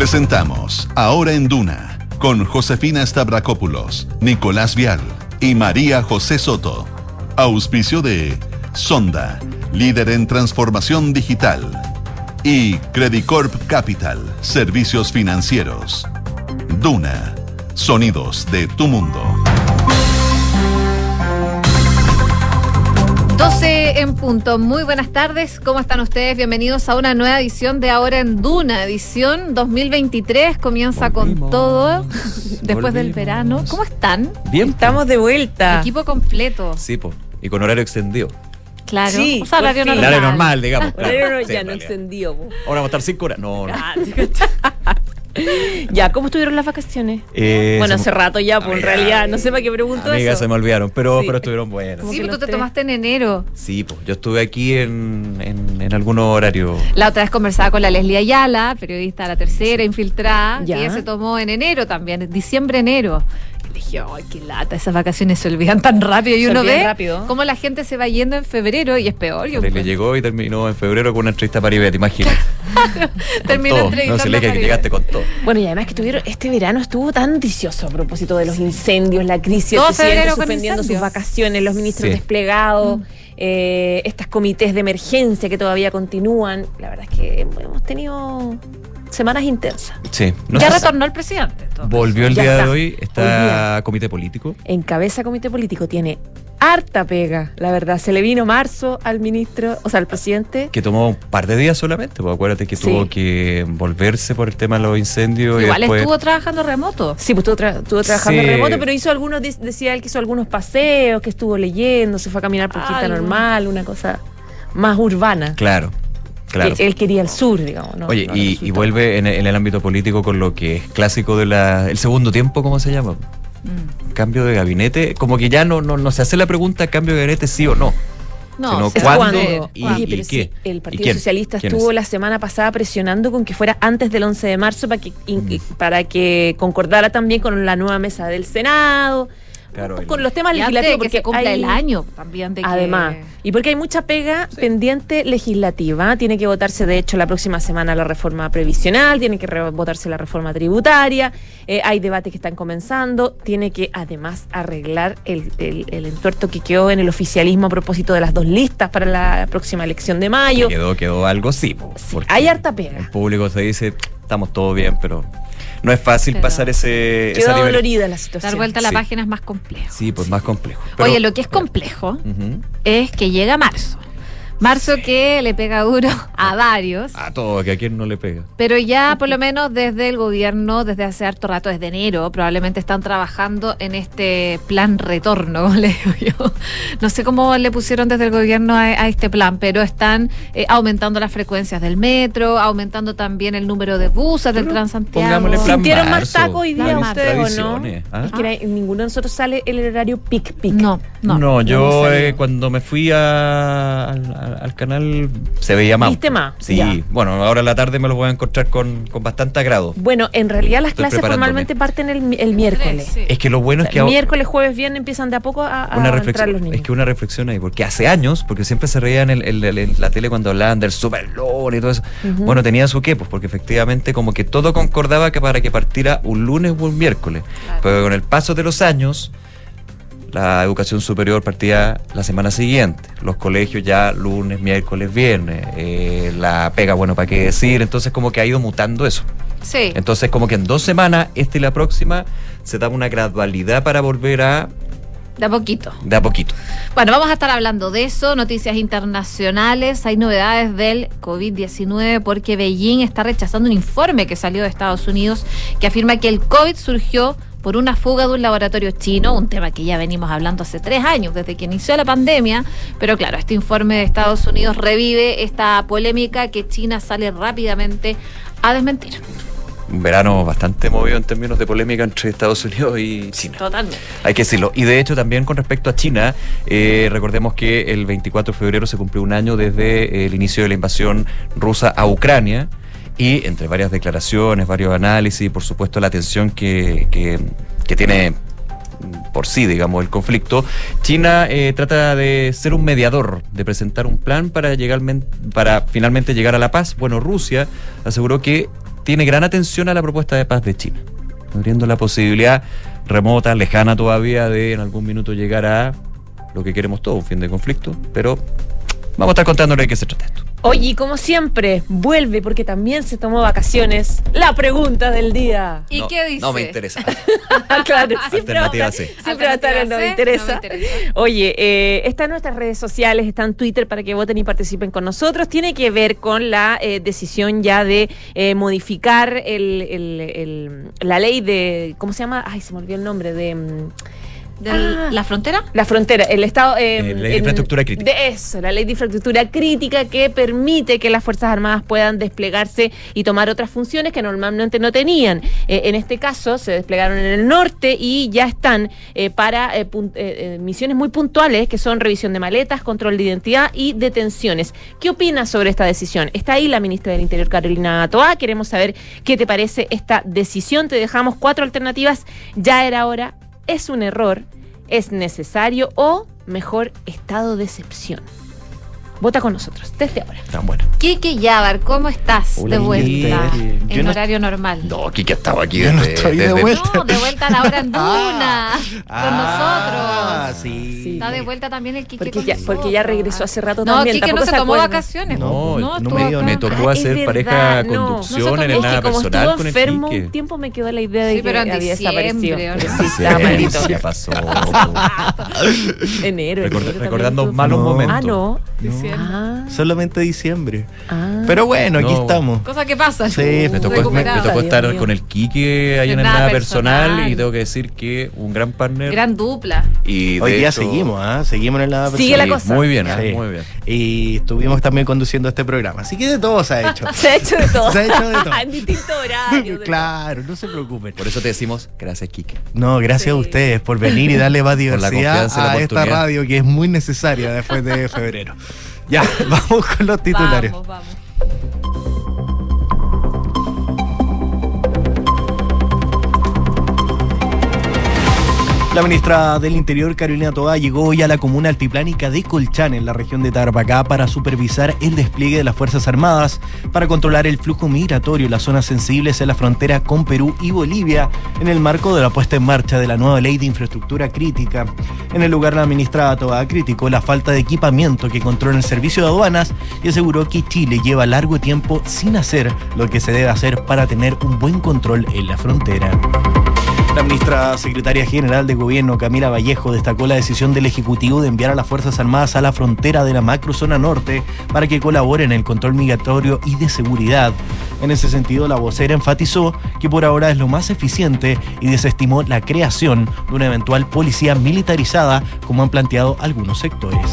Presentamos Ahora en Duna con Josefina Stavrakopoulos, Nicolás Vial y María José Soto. Auspicio de Sonda, líder en transformación digital. Y Credicorp Capital, servicios financieros. Duna, sonidos de tu mundo. 12 en punto. Muy buenas tardes. ¿Cómo están ustedes? Bienvenidos a una nueva edición de Ahora en Duna, edición 2023. Comienza con todo después del verano. ¿Cómo están? Bien. Estamos de vuelta. Equipo completo. Sí, po. y con horario extendido. Claro. Sí, o sea, horario normal. Horario normal, digamos. claro. Pero Sí, ya no po. Ahora vamos a estar cinco horas. No, no. Ya, ¿cómo estuvieron las vacaciones? Eh, bueno, hace rato ya, pues en Amiga, realidad, no sé para qué pregunto Amigas, eso. se me olvidaron, pero, Sí. pero estuvieron buenas. Sí, que pero tú te tres. tomaste en enero. Sí, pues yo estuve aquí en, en, en algunos horarios. La otra vez conversaba con la Leslie Ayala, periodista de la tercera, infiltrada, Ya. que ella se tomó en enero también, en diciembre, enero. Y dije, ay, qué lata, esas vacaciones se olvidan tan rápido. Y Se uno ve rápido. cómo la gente se va yendo en febrero y es peor. Yo Le encuentro. llegó y terminó en febrero con una entrevista para Ivette, imagínate. Terminó todo. No se le a que llegaste con todo. Bueno, y además que tuvieron, este verano estuvo tan vicioso a propósito de los incendios, la crisis, el Todo presidente febrero con suspendiendo sus vacaciones, los ministros Sí. desplegados, eh, estas comités de emergencia que todavía continúan. La verdad es que hemos tenido semanas intensas. Sí. No ya retornó el presidente. Volvió el Ya día está. de hoy, Hoy está comité político. encabeza comité político, tiene harta pega, la verdad. Se le vino marzo al ministro, o sea, al presidente. Que tomó un par de días solamente, pues acuérdate que Sí. tuvo que volverse por el tema de los incendios. Igual y después... estuvo trabajando remoto. Sí, pues estuvo, tra- estuvo trabajando Sí. remoto, pero hizo algunos, de- decía él que hizo algunos paseos, que estuvo leyendo, se fue a caminar por Quinta. Normal, una cosa más urbana. Claro, claro. Él, quería el sur, digamos. ¿no? Oye, No y, y vuelve en, en el ámbito político con lo que es clásico de la, el segundo tiempo, ¿cómo se llama? Mm. Cambio de gabinete. Como que ya no, no, no se hace la pregunta cambio de gabinete sí o no. No, Sino ¿Cuándo? y- Oye, y pero qué? sí, el ¿Y Partido? Socialista ¿Quién estuvo es? la semana pasada presionando con que fuera antes del 11 de marzo para que, Mm. para que concordara también con la nueva mesa del Senado, Claro, el- con los temas legislativos. que Porque se cumpla hay- el año también de que- Además, y porque hay mucha pega pendiente legislativa, tiene que votarse de hecho la próxima semana la reforma previsional, tiene que votarse la reforma tributaria, eh, hay debates que están comenzando, tiene que además arreglar el, el- el entuerto que quedó en el oficialismo a propósito de las dos listas para la próxima elección de mayo. Quedó, quedó algo sí. po, Sí, porque hay harta El pega. público se dice, estamos todo bien, pero no es fácil Pero- pasar ese... esa Quedó dolorida la situación. Dar vuelta a la Sí. página es más complejo. Sí, pues más complejo. Pero- Oye, lo que es complejo es que llega marzo. Marzo que le pega duro a varios. A todo, que a quien no le pega. Pero ya por lo menos desde el gobierno, desde hace harto rato, desde enero, probablemente están trabajando en este plan retorno, le digo yo. No sé cómo le pusieron desde el gobierno a, a este plan, pero están eh, aumentando las frecuencias del metro, aumentando también el número de buses del Transantiago. ¿Sintieron más marzo, taco hoy día ustedes o no? tradiciones, ¿ah? Es que ninguno de nosotros sale el horario pic pic. No, no. No, yo eh, cuando me fui a- al, al- al canal se veía más. ¿Viste más? Sí, Ya. bueno, ahora en la tarde me lo voy a encontrar con, con bastante agrado. Bueno, en realidad las Estoy clases formalmente parten el, mi- el miércoles. Sí. Es que lo bueno O es que el ahora- miércoles, jueves, viernes empiezan de a poco a, a una entrar reflexión, los niños. es que una reflexión ahí, porque hace años, porque siempre se reían en, en- en la tele cuando hablaban del superlón y todo eso. Bueno, tenía su qué, pues porque efectivamente como que todo concordaba que para que partiera un lunes o un miércoles. Claro. Pero con el paso de los años, la educación superior partía la semana siguiente. Los colegios ya lunes, miércoles, viernes. Eh, la pega, bueno, para qué decir. Entonces como que ha ido mutando eso. Sí. Entonces como que en dos semanas, esta y la próxima, se da una gradualidad para volver a De a poquito. de a poquito. Bueno, vamos a estar hablando de eso, noticias internacionales, hay novedades del COVID-19 porque Beijing está rechazando un informe que salió de Estados Unidos que afirma que el COVID surgió por una fuga de un laboratorio chino, un tema que ya venimos hablando hace tres años, desde que inició la pandemia, pero claro, este informe de Estados Unidos revive esta polémica que China sale rápidamente a desmentir. Un verano bastante movido en términos de polémica entre Estados Unidos y China. Totalmente. Hay que decirlo. Y de hecho también con respecto a China, eh, recordemos que el 24 de febrero se cumplió un año desde el inicio de la invasión rusa a Ucrania. Y entre varias declaraciones, varios análisis, y por supuesto la tensión que, que, tiene por sí, digamos, el conflicto, China eh, trata de ser un mediador, de presentar un plan para, llegar, para finalmente llegar a la paz. Bueno, Rusia aseguró que tiene gran atención a la propuesta de paz de China, abriendo la posibilidad remota, lejana todavía, de en algún minuto llegar a lo que queremos todos, un fin de conflicto, pero vamos a estar contándole de qué se trata esto. Oye, y como siempre, vuelve porque también se tomó vacaciones. La pregunta del día. ¿Y No, qué dice? No me interesa. claro, siempre va, a Alternativa estar, C. siempre va a estar en no me Alternativa interesa. C, no me interesa. Oye, eh, está en nuestras redes sociales, está en Twitter para que voten y participen con nosotros. Tiene que ver con la eh, decisión ya de eh, modificar el, el- el- la ley de. ¿Cómo se llama? Ay, se me olvidó el nombre. De. ¿De Ah. la frontera? La frontera, el Estado. eh, Eh, ley de infraestructura crítica. De eso, la ley de infraestructura crítica que permite que las Fuerzas Armadas puedan desplegarse y tomar otras funciones que normalmente no tenían. Eh, en este caso, se desplegaron en el norte y ya están eh, para eh, eh, eh, misiones muy puntuales que son revisión de maletas, control de identidad y detenciones. ¿Qué opinas sobre esta decisión? Está ahí la ministra del Interior, Carolina Toá. Queremos saber qué te parece esta decisión. Te dejamos cuatro alternativas. Ya era hora es un error, es necesario o mejor estado de excepción. Vota con nosotros desde ahora. Tan bueno. Kike Yabar, ¿cómo estás? Hola, de vuelta. Kike. En Yo no- horario normal. No, Kike ha estado aquí Yo no desde- estoy de desde- vuelta. No, de vuelta a la hora en Duna. con Ah, nosotros. sí. Sí. Está de vuelta también el Kike Porque con ya, porque ya nosotros. regresó hace rato No, también. Kike no tampoco se tomó acuerda. vacaciones. No, no, no estuvo me dio- acá. Me tocó Ah, hacer es pareja verdad, no. conducción No en el nada Es que como personal estuvo con el enfermo Quique. un tiempo me quedó la idea de Sí, pero que en había desaparecido. diciembre, Pero ¿o no? sí, estaba malito. Ya pasó. Enero. Record- enero recordando malos No. momentos. Ah, no. Diciembre. Ah, Solamente diciembre. ah. Pero bueno, aquí No. estamos. Cosas que pasan. Sí, Me tocó, me, me Recuperado. tocó Dios estar mío. con el Quique ahí en el nada nada personal, personal. y tengo que decir que un gran partner. Gran dupla. y Hoy día hecho- seguimos, ¿ah? Seguimos en la Sigue la cosa. Muy bien, ah, Sí. muy bien. Y estuvimos también conduciendo este programa. Así que de todo se ha hecho. Se ha hecho de todo. Se ha hecho de todo. en distintos horarios. claro, no se preocupen. Por eso te decimos gracias, Quique. No, gracias a ustedes por venir y darle más diversidad a esta radio que es muy necesaria después de febrero. Ya, vamos con los titulares. La ministra del Interior, Carolina Toá, llegó hoy a la comuna altiplánica de Colchán, en la región de Tarapacá, para supervisar el despliegue de las Fuerzas Armadas para controlar el flujo migratorio en las zonas sensibles en la frontera con Perú y Bolivia, en el marco de la puesta en marcha de la nueva ley de infraestructura crítica. En el lugar, la ministra Toá criticó la falta de equipamiento que controla el servicio de aduanas y aseguró que Chile lleva largo tiempo sin hacer lo que se debe hacer para tener un buen control en la frontera. La ministra secretaria general de Gobierno, Camila Vallejo, destacó la decisión del Ejecutivo de enviar a las Fuerzas Armadas a la frontera de la macrozona norte para que colaboren en el control migratorio y de seguridad. En ese sentido, la vocera enfatizó que por ahora es lo más eficiente y desestimó la creación de una eventual policía militarizada, como han planteado algunos sectores.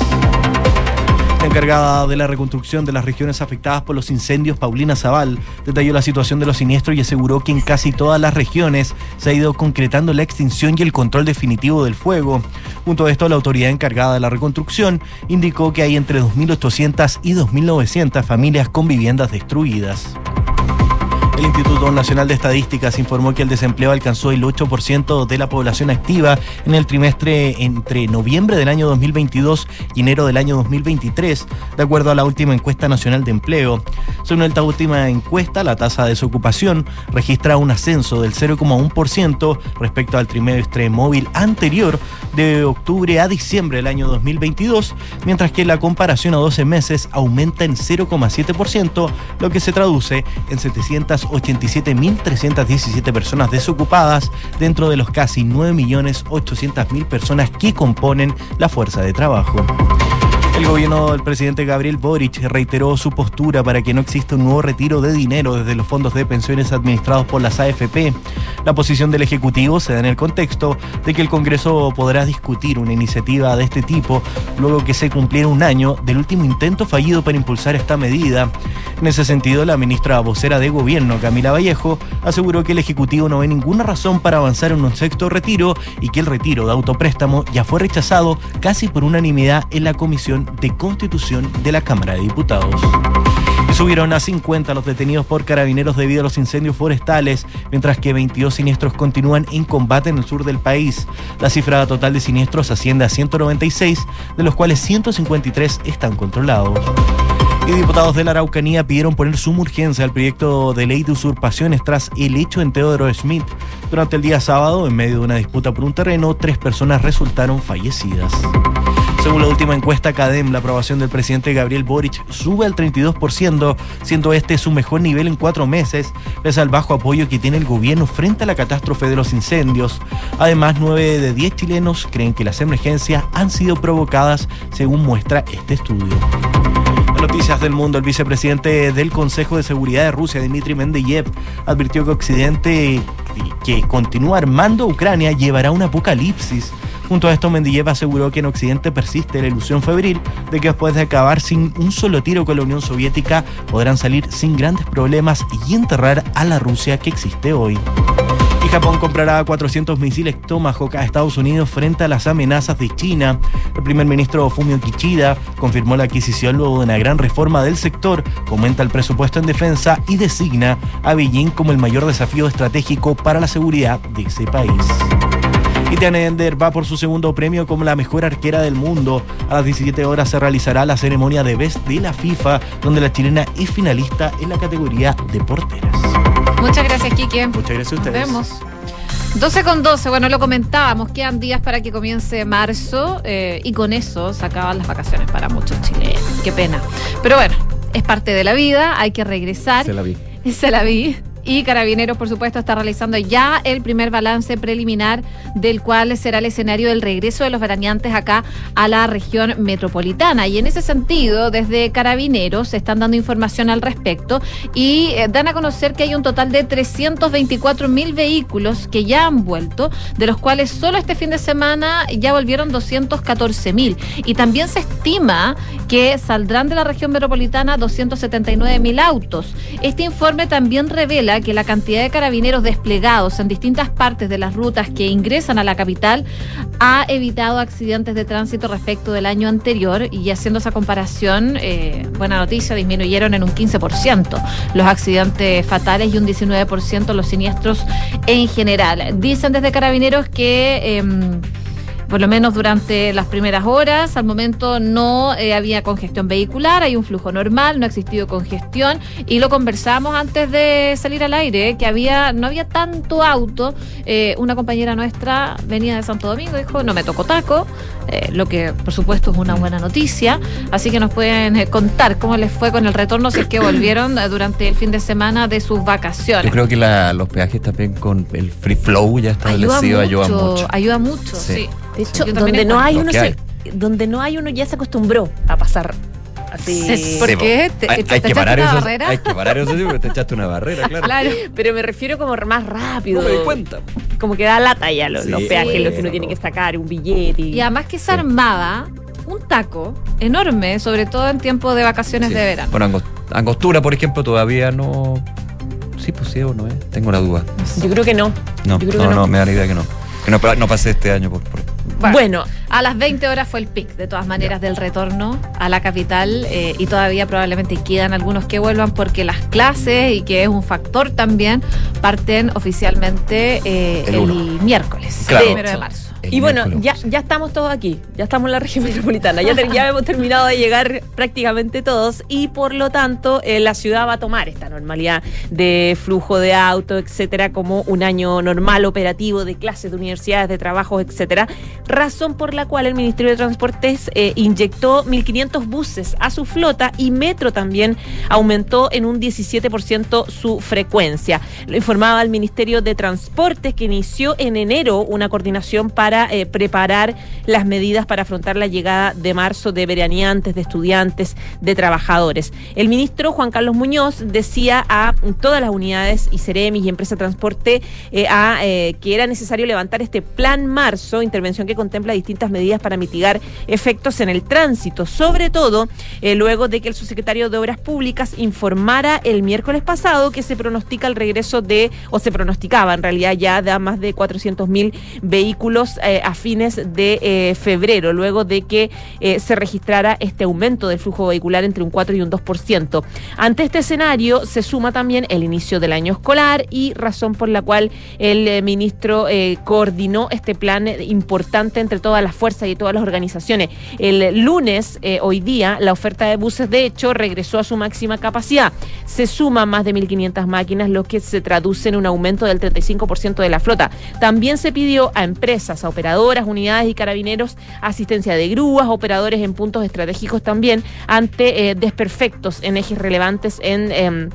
La encargada de la reconstrucción de las regiones afectadas por los incendios, Paulina Zaval, detalló la situación de los siniestros y aseguró que en casi todas las regiones se ha ido concretando la extinción y el control definitivo del fuego. Junto a esto, la autoridad encargada de la reconstrucción indicó que hay entre 2.800 y 2.900 familias con viviendas destruidas. El Instituto Nacional de Estadísticas informó que el desempleo alcanzó el 8% de la población activa en el trimestre entre noviembre del año 2022 y enero del año 2023, de acuerdo a la última encuesta nacional de empleo. Según esta última encuesta, la tasa de desocupación registra un ascenso del 0,1% respecto al trimestre móvil anterior de octubre a diciembre del año 2022, mientras que la comparación a 12 meses aumenta en 0,7%, lo que se traduce en 787.317 personas desocupadas dentro de los casi 9.800.000 personas que componen la fuerza de trabajo. El gobierno del presidente Gabriel Boric reiteró su postura para que no exista un nuevo retiro de dinero desde los fondos de pensiones administrados por las AFP. La posición del Ejecutivo se da en el contexto de que el Congreso podrá discutir una iniciativa de este tipo luego que se cumpliera un año del último intento fallido para impulsar esta medida. En ese sentido, la ministra vocera de Gobierno, Camila Vallejo, aseguró que el Ejecutivo no ve ninguna razón para avanzar en un sexto retiro y que el retiro de autopréstamo ya fue rechazado casi por unanimidad en la Comisión de Constitución de la Cámara de Diputados. Subieron a 50 los detenidos por carabineros debido a los incendios forestales, mientras que 22 siniestros continúan en combate en el sur del país. La cifra total de siniestros asciende a 196, de los cuales 153 están controlados. Y diputados de la Araucanía pidieron poner suma urgencia al proyecto de ley de usurpaciones tras el hecho en Teodoro Smith. Durante el día sábado, en medio de una disputa por un terreno, tres personas resultaron fallecidas. Según la última encuesta CADEM, la aprobación del presidente Gabriel Boric sube al 32%, siendo este su mejor nivel en cuatro meses, pese al bajo apoyo que tiene el gobierno frente a la catástrofe de los incendios. Además, nueve de 10 chilenos creen que las emergencias han sido provocadas, según muestra este estudio. Noticias del mundo. El vicepresidente del Consejo de Seguridad de Rusia, Dmitry Mendeyev, advirtió que Occidente, que continúa armando a Ucrania, llevará un apocalipsis. Junto a esto, Mendeyev aseguró que en Occidente persiste la ilusión febril de que después de acabar sin un solo tiro con la Unión Soviética, podrán salir sin grandes problemas y enterrar a la Rusia que existe hoy. Y Japón comprará 400 misiles Tomahawk a Estados Unidos frente a las amenazas de China. El primer ministro Fumio Kishida confirmó la adquisición luego de una gran reforma del sector, aumenta el presupuesto en defensa y designa a Beijing como el mayor desafío estratégico para la seguridad de ese país. Y Tiana Ender va por su segundo premio como la mejor arquera del mundo. A las 17 horas se realizará la ceremonia de Best de la FIFA, donde la chilena es finalista en la categoría de porteras. Muchas gracias, Kike. Muchas gracias a Nos ustedes. vemos. 12 con 12, bueno, lo comentábamos, quedan días para que comience marzo eh, y con eso se acaban las vacaciones para muchos chilenos. Qué pena. Pero bueno, es parte de la vida, hay que regresar. Se la vi. Se la vi. Y Carabineros, por supuesto, está realizando ya el primer balance preliminar del cual será el escenario del regreso de los veraneantes acá a la región metropolitana. Y en ese sentido, desde Carabineros se están dando información al respecto y eh, dan a conocer que hay un total de 324 mil vehículos que ya han vuelto, de los cuales solo este fin de semana ya volvieron 214 mil. Y también se estima que saldrán de la región metropolitana 279 mil autos. Este informe también revela que la cantidad de carabineros desplegados en distintas partes de las rutas que ingresan a la capital ha evitado accidentes de tránsito respecto del año anterior y haciendo esa comparación, eh, buena noticia, disminuyeron en un 15% los accidentes fatales y un 19% los siniestros en general. Dicen desde carabineros que... em, por lo menos durante las primeras horas. Al momento no eh, había congestión vehicular, hay un flujo normal, no ha existido congestión y lo conversamos antes de salir al aire, que había no había tanto auto. Eh, una compañera nuestra venía de Santo Domingo, dijo, no me tocó taco, eh, lo que por supuesto es una buena noticia. Así que nos pueden contar cómo les fue con el retorno si es que volvieron durante el fin de semana de sus vacaciones. Yo creo que la- los peajes también con el free flow ya ayuda establecido ayuda mucho, mucho. ayuda mucho, Sí. sí. De hecho, donde no hay uno se- donde no hay uno ya se acostumbró a pasar así. Sí, ¿Por Sí, qué? po. ¿Te- hay, te hay que parar una eso. barrera? Hay que parar eso, sí, porque te echaste una barrera, claro. Claro. Pero me refiero como más rápido. No me di cuenta. Como que da lata ya los, Sí. los peajes, los que uno tiene que sacar, un billete. Y, Y además que se armaba un taco enorme, sobre todo en tiempo de vacaciones Sí. de verano. Bueno, Angos- Angostura, por ejemplo, todavía no. Sí, pues sí o no, ¿eh? Tengo la duda. Yo creo que no. No, Yo creo no, que no, no. me da la idea que no. Que no, no pasé este año por. por- Bueno, A las 20 horas fue el pic, de todas maneras, del retorno a la capital eh, y todavía probablemente quedan algunos que vuelvan porque las clases, y que es un factor también, parten oficialmente eh, El miércoles, Claro. el primero de marzo. Y bueno, ya, ya estamos todos aquí, ya estamos en la región metropolitana, ya, ter- ya hemos terminado de llegar prácticamente todos y por lo tanto eh, la ciudad va a tomar esta normalidad de flujo de auto, etcétera, como un año normal operativo de clases, de universidades, de trabajos, etcétera. Razón por la cual el Ministerio de Transportes eh, inyectó 1.500 buses a su flota y Metro también aumentó en un 17% su frecuencia. Lo informaba el Ministerio de Transportes que inició en enero una coordinación para eh, preparar las medidas para afrontar la llegada de marzo de veraneantes, de estudiantes, de trabajadores. El ministro Juan Carlos Muñoz decía a todas las unidades y Ceremis y Empresa Transporte eh, eh, que era necesario levantar este plan marzo, intervención que contempla distintas medidas para mitigar efectos en el tránsito, sobre todo luego de que el subsecretario de Obras Públicas informara el miércoles pasado que se pronostica el regreso de, o se pronosticaba en realidad ya de más de 400 mil vehículos eh, a fines de eh, febrero, luego de que eh, se registrara este aumento del flujo vehicular entre un 4 y un 2%. Ante este escenario se suma también el inicio del año escolar y razón por la cual el ministro coordinó este plan importante entre todas las fuerzas y todas las organizaciones. El lunes, hoy día, la oferta de buses, de hecho, regresó a su máxima capacidad. Se suman más de 1.500 máquinas, lo que se traduce en un aumento del 35% de la flota. También se pidió a empresas, operadoras, unidades y carabineros asistencia de grúas, operadores en puntos estratégicos también, ante eh, desperfectos en ejes relevantes en... em,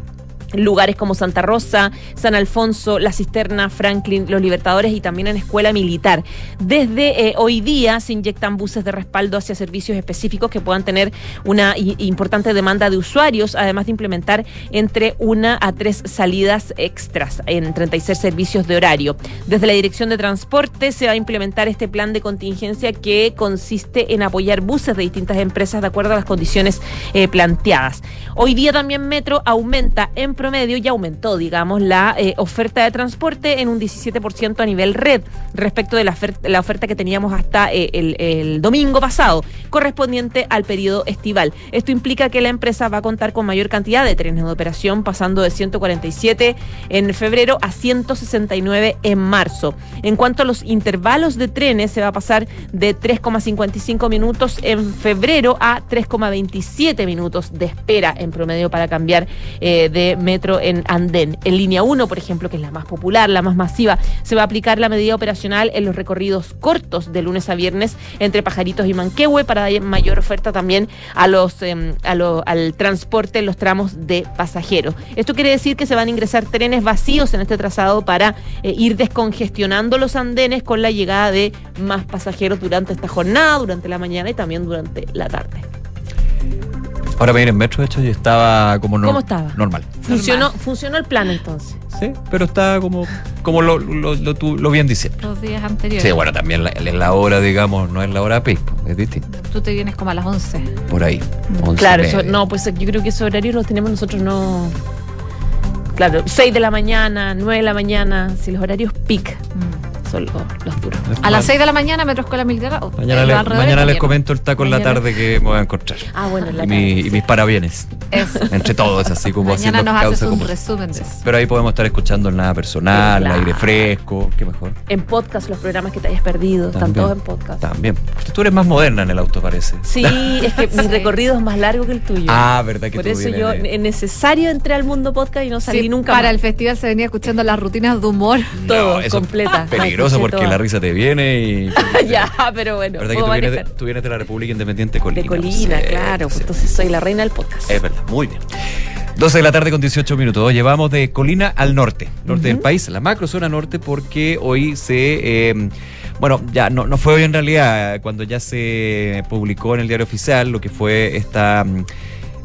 lugares como Santa Rosa, San Alfonso, La Cisterna, Franklin, Los Libertadores y también en Escuela Militar. Desde eh, hoy día se inyectan buses de respaldo hacia servicios específicos que puedan tener una importante demanda de usuarios, además de implementar entre una a tres salidas extras en 36 servicios de horario. Desde la Dirección de Transporte se va a implementar este plan de contingencia que consiste en apoyar buses de distintas empresas de acuerdo a las condiciones eh, planteadas. Hoy día también Metro aumenta en promedio, ya aumentó, digamos, la eh, oferta de transporte en un 17% a nivel red respecto de la oferta que teníamos hasta eh, el, el domingo pasado, correspondiente al periodo estival. Esto implica que la empresa va a contar con mayor cantidad de trenes de operación, pasando de 147 en febrero a 169 en marzo. En cuanto a los intervalos de trenes, se va a pasar de 3,55 minutos en febrero a 3,27 minutos de espera en promedio para cambiar eh, de metro en andén. En línea 1, por ejemplo, que es la más popular, la más masiva, se va a aplicar la medida operacional en los recorridos cortos de lunes a viernes entre Pajaritos y Manquehue para dar mayor oferta también a los, em, al transporte en los tramos de pasajeros. Esto quiere decir que se van a ingresar trenes vacíos en este trazado para eh, ir descongestionando los andenes con la llegada de más pasajeros durante esta jornada, durante la mañana y también durante la tarde. Ahora para ir en metro, de hecho, yo estaba como no- ¿Cómo estaba? normal. Funcionó, funcionó el plan entonces. Sí, pero está como, como lo, lo, lo, tú- lo bien diciendo. Los días anteriores. Sí, bueno, también la, en la hora, digamos, no es la hora pico, es distinto. Tú te vienes como a las 11. Por ahí. Mm. once Claro, y eso, no, pues yo creo que esos horarios los tenemos nosotros no. Claro, 6 de la mañana, 9 de la mañana, si los horarios peak Mm. Son los, los duros. A las 6 de la mañana, Metro Escuela Militar. o- Mañana, le- mañana les comento el taco en la tarde que me voy a encontrar. Ah, bueno, en la y, tarde, mi- y mis parabienes. Eso. Entre todos, así como Mañana haciendo nos haces causa un como- resumen de eso. Pero ahí podemos estar escuchando el nada personal, Claro. el aire fresco, qué mejor. En podcast, los programas que te hayas perdido, están También. todos en podcast. También. Porque tú eres más moderna en el auto, parece. Sí, es que mi recorrido es más largo que el tuyo. Ah, verdad que Por tú eso vienes yo de- es necesario entré al mundo podcast y no salí Sí, nunca para más. el festival se venía escuchando las rutinas de humor. todo, completa. es Porque toda. la risa te viene y. ya, pero bueno, ¿Verdad que puedo tú vienes, de, manejar. tú vienes de la República Independiente de Colina? De Colina, Sí, claro. pues. Entonces soy la reina del podcast. Es verdad, muy bien. 12 de la tarde con 18 minutos. Oye, vamos de Colina al norte, norte del país, la macro zona norte, porque hoy se. eh, bueno, ya no, no fue hoy en realidad, cuando ya se publicó en el diario oficial lo que fue esta.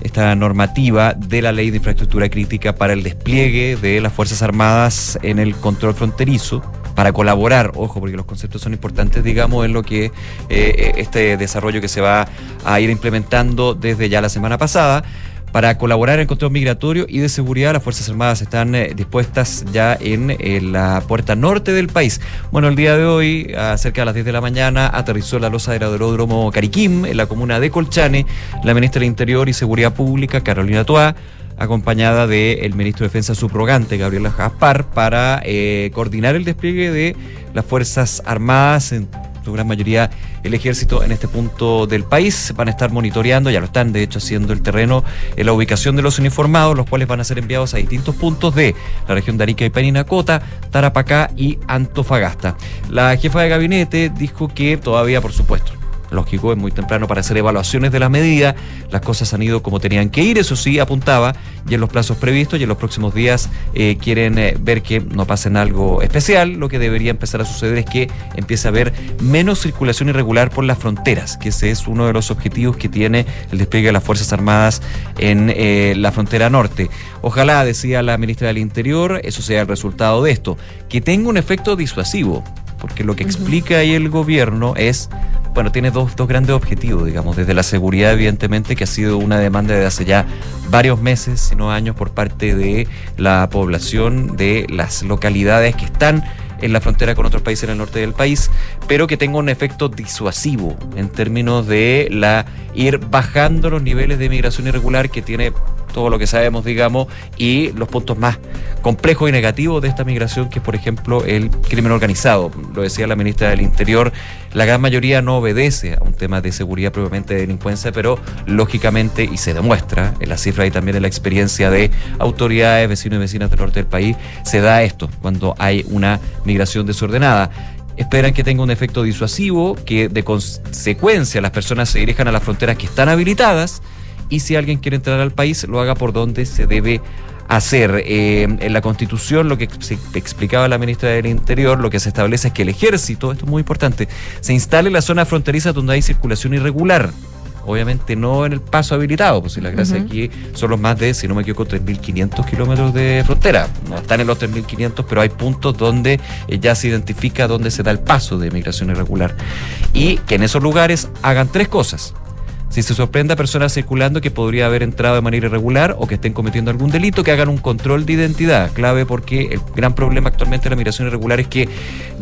esta normativa de la ley de infraestructura crítica para el despliegue de las Fuerzas Armadas en el control fronterizo, para colaborar, ojo, porque los conceptos son importantes, digamos, en lo que eh, este desarrollo que se va a ir implementando desde ya la semana pasada. Para colaborar en el control migratorio y de seguridad, las Fuerzas Armadas están eh, dispuestas ya en, eh, la puerta norte del país. Bueno, el día de hoy, a cerca de las 10 de la mañana, aterrizó la losa del aeródromo Cariquim, en la comuna de Colchane, la ministra del Interior y Seguridad Pública, Carolina Toá, acompañada del ministro de Defensa subrogante, Gabriela Jaspar, para eh, coordinar el despliegue de las Fuerzas Armadas, en su gran mayoría el ejército en este punto del país. Van a estar monitoreando, ya lo están de hecho haciendo el terreno, en la ubicación de los uniformados, los cuales van a ser enviados a distintos puntos de la región de Arica y Parinacota, Tarapacá y Antofagasta. La jefa de gabinete dijo que todavía, por supuesto, lógico, es muy temprano para hacer evaluaciones de las medidas. Las cosas han ido como tenían que ir, eso sí, apuntaba, y en los plazos previstos y en los próximos días eh, quieren eh, ver que no pasen algo especial. Lo que debería empezar a suceder es que empiece a haber menos circulación irregular por las fronteras, que ese es uno de los objetivos que tiene el despliegue de las Fuerzas Armadas en eh, la frontera norte. Ojalá, decía la ministra del Interior, eso sea el resultado de esto, que tenga un efecto disuasivo porque lo que explica ahí el gobierno es, bueno, tiene dos, dos grandes objetivos, digamos, desde la seguridad, evidentemente, que ha sido una demanda de hace ya varios meses, si no años, por parte de la población de las localidades que están en la frontera con otros países en el norte del país, pero que tenga un efecto disuasivo en términos de la ir bajando los niveles de migración irregular que tiene todo lo que sabemos, digamos, y los puntos más complejos y negativos de esta migración, que es, por ejemplo, el crimen organizado. Lo decía la ministra del Interior, la gran mayoría no obedece a un tema de seguridad propiamente de delincuencia, pero lógicamente, y se demuestra en las cifras y también en la experiencia de autoridades, vecinos y vecinas del norte del país, se da esto cuando hay una migración desordenada esperan que tenga un efecto disuasivo, que de consecuencia las personas se dirijan a las fronteras que están habilitadas y si alguien quiere entrar al país lo haga por donde se debe hacer. Eh, en la Constitución, lo que se explicaba la ministra del Interior, lo que se establece es que el ejército, esto es muy importante, se instale en la zona fronteriza donde hay circulación irregular. Obviamente no en el paso habilitado, pues si la gracia aquí son los más de, si no me equivoco, 3.500 kilómetros de frontera. No están en los 3.500, pero hay puntos donde eh, ya se identifica dónde se da el paso de migración irregular. Y que en esos lugares hagan tres cosas si se sorprende a personas circulando que podría haber entrado de manera irregular o que estén cometiendo algún delito, que hagan un control de identidad, clave porque el gran problema actualmente de la migración irregular es que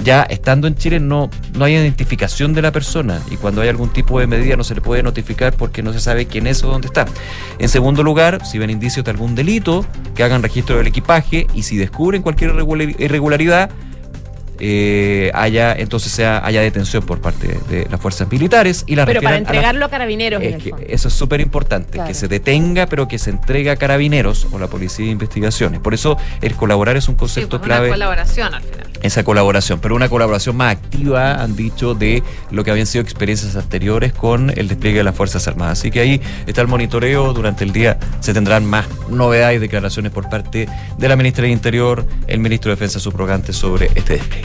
ya estando en Chile no, no hay identificación de la persona y cuando hay algún tipo de medida no se le puede notificar porque no se sabe quién es o dónde está. En segundo lugar, si ven indicios de algún delito, que hagan registro del equipaje y si descubren cualquier irregularidad, eh, haya entonces sea haya detención por parte de las fuerzas militares y la pero para entregarlo a, carabineros eso es súper importante que se detenga pero que se entregue a carabineros o la policía de investigaciones. Por eso el colaborar es un concepto pues, clave. una colaboración al final. Esa colaboración, pero una colaboración más activa, han dicho, de lo que habían sido experiencias anteriores con el despliegue de las Fuerzas Armadas. Así que ahí está el monitoreo, durante el día se tendrán más novedades y declaraciones por parte de la ministra del Interior, el ministro de Defensa subrogante sobre este despliegue.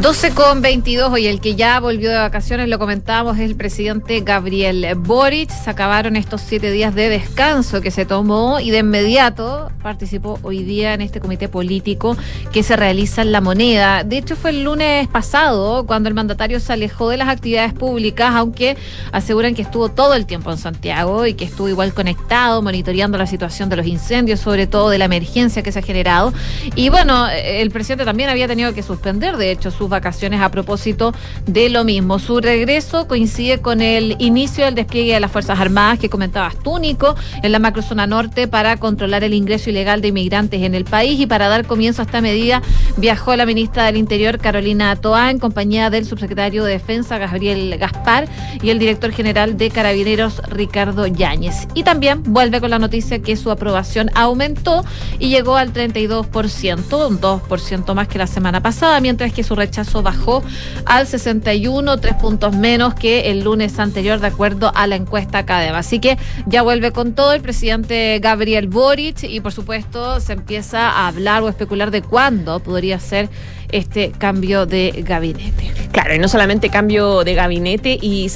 12 con 22, hoy el que ya volvió de vacaciones, lo comentábamos, es el presidente Gabriel Boric. Se acabaron estos siete días de descanso que se tomó y de inmediato participó hoy día en este comité político que se realiza en La Moneda. De hecho, fue el lunes pasado cuando el mandatario se alejó de las actividades públicas, aunque aseguran que estuvo todo el tiempo en Santiago y que estuvo igual conectado, monitoreando la situación de los incendios, sobre todo de la emergencia que se ha generado. Y bueno, el presidente también había tenido que suspender, de hecho, sus vacaciones a propósito de lo mismo. Su regreso coincide con el inicio del despliegue de las Fuerzas Armadas que comentabas tú, Nico, en la macrozona norte para controlar el ingreso ilegal de inmigrantes en el país y para dar comienzo a esta medida viajó la ministra del Interior, Carolina Toá, en compañía del subsecretario de Defensa, Gabriel Gaspar, y el director general de Carabineros, Ricardo Yáñez. Y también vuelve con la noticia que su aprobación aumentó y llegó al 32%, un 2% más que la semana pasada, mientras que su rechazo bajó al 61, tres puntos menos que el lunes anterior, de acuerdo a la encuesta Cadeva. Así que ya vuelve con todo el presidente Gabriel Boric y, por supuesto, se empieza a hablar o especular de cuándo podría ser este cambio de gabinete. Claro, y no solamente cambio de gabinete y,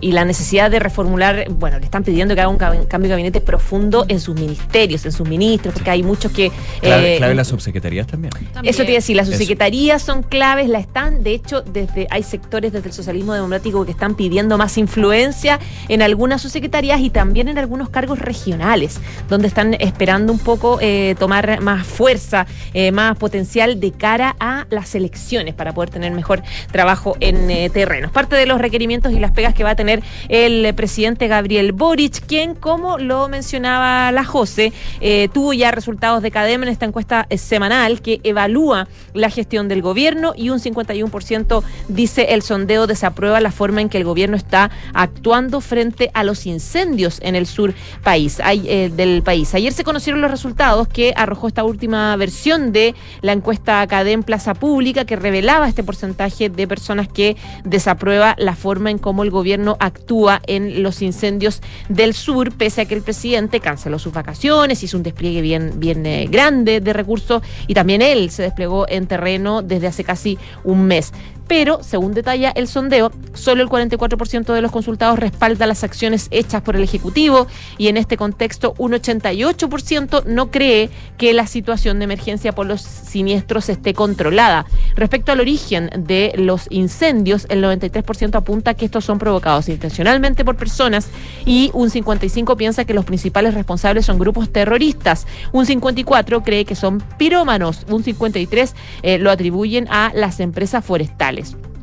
y la necesidad de reformular, bueno, le están pidiendo que haga un cambio de gabinete profundo en sus ministerios, en sus ministros, porque hay muchos que... Clave, eh, las subsecretarías también. Eso te iba a decir, las subsecretarías son claves, la están, de hecho, desde hay sectores desde el socialismo democrático que están pidiendo más influencia en algunas subsecretarías y también en algunos cargos regionales, donde están esperando un poco eh, tomar más fuerza, eh, más potencial de cara a las elecciones para poder tener mejor trabajo en eh, terrenos. Parte de los requerimientos y las pegas que va a tener el presidente Gabriel Boric, quien, como lo mencionaba la José, eh, tuvo ya resultados de CADEM en esta encuesta eh, semanal que evalúa la gestión del gobierno y un 51% dice el sondeo desaprueba la forma en que el gobierno está actuando frente a los incendios en el sur país, del país. Ayer se conocieron los resultados que arrojó esta última versión de la encuesta CADEM Plaza Pública que revelaba este porcentaje de personas que desaprueba la forma en cómo el gobierno actúa en los incendios del sur, pese a que el presidente canceló sus vacaciones, hizo un despliegue bien, bien eh, grande de recursos y también él se desplegó en terreno desde hace casi un mes. Pero, según detalla el sondeo, solo el 44% de los consultados respalda las acciones hechas por el Ejecutivo y en este contexto un 88% no cree que la situación de emergencia por los siniestros esté controlada. Respecto al origen de los incendios, el 93% apunta que estos son provocados intencionalmente por personas y un 55% piensa que los principales responsables son grupos terroristas. Un 54% cree que son pirómanos. Un 53% eh, lo atribuyen a las empresas forestales Alice.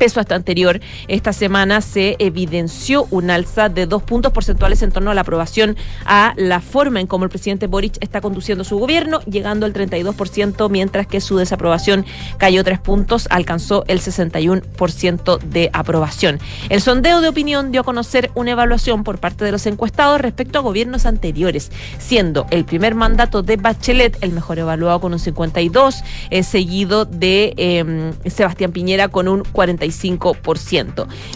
Peso hasta anterior, esta semana se evidenció un alza de dos puntos porcentuales en torno a la aprobación a la forma en cómo el presidente Boric está conduciendo su gobierno, llegando al 32%, mientras que su desaprobación cayó tres puntos, alcanzó el 61% de aprobación. El sondeo de opinión dio a conocer una evaluación por parte de los encuestados respecto a gobiernos anteriores, siendo el primer mandato de Bachelet el mejor evaluado con un 52, eh, seguido de eh, Sebastián Piñera con un 45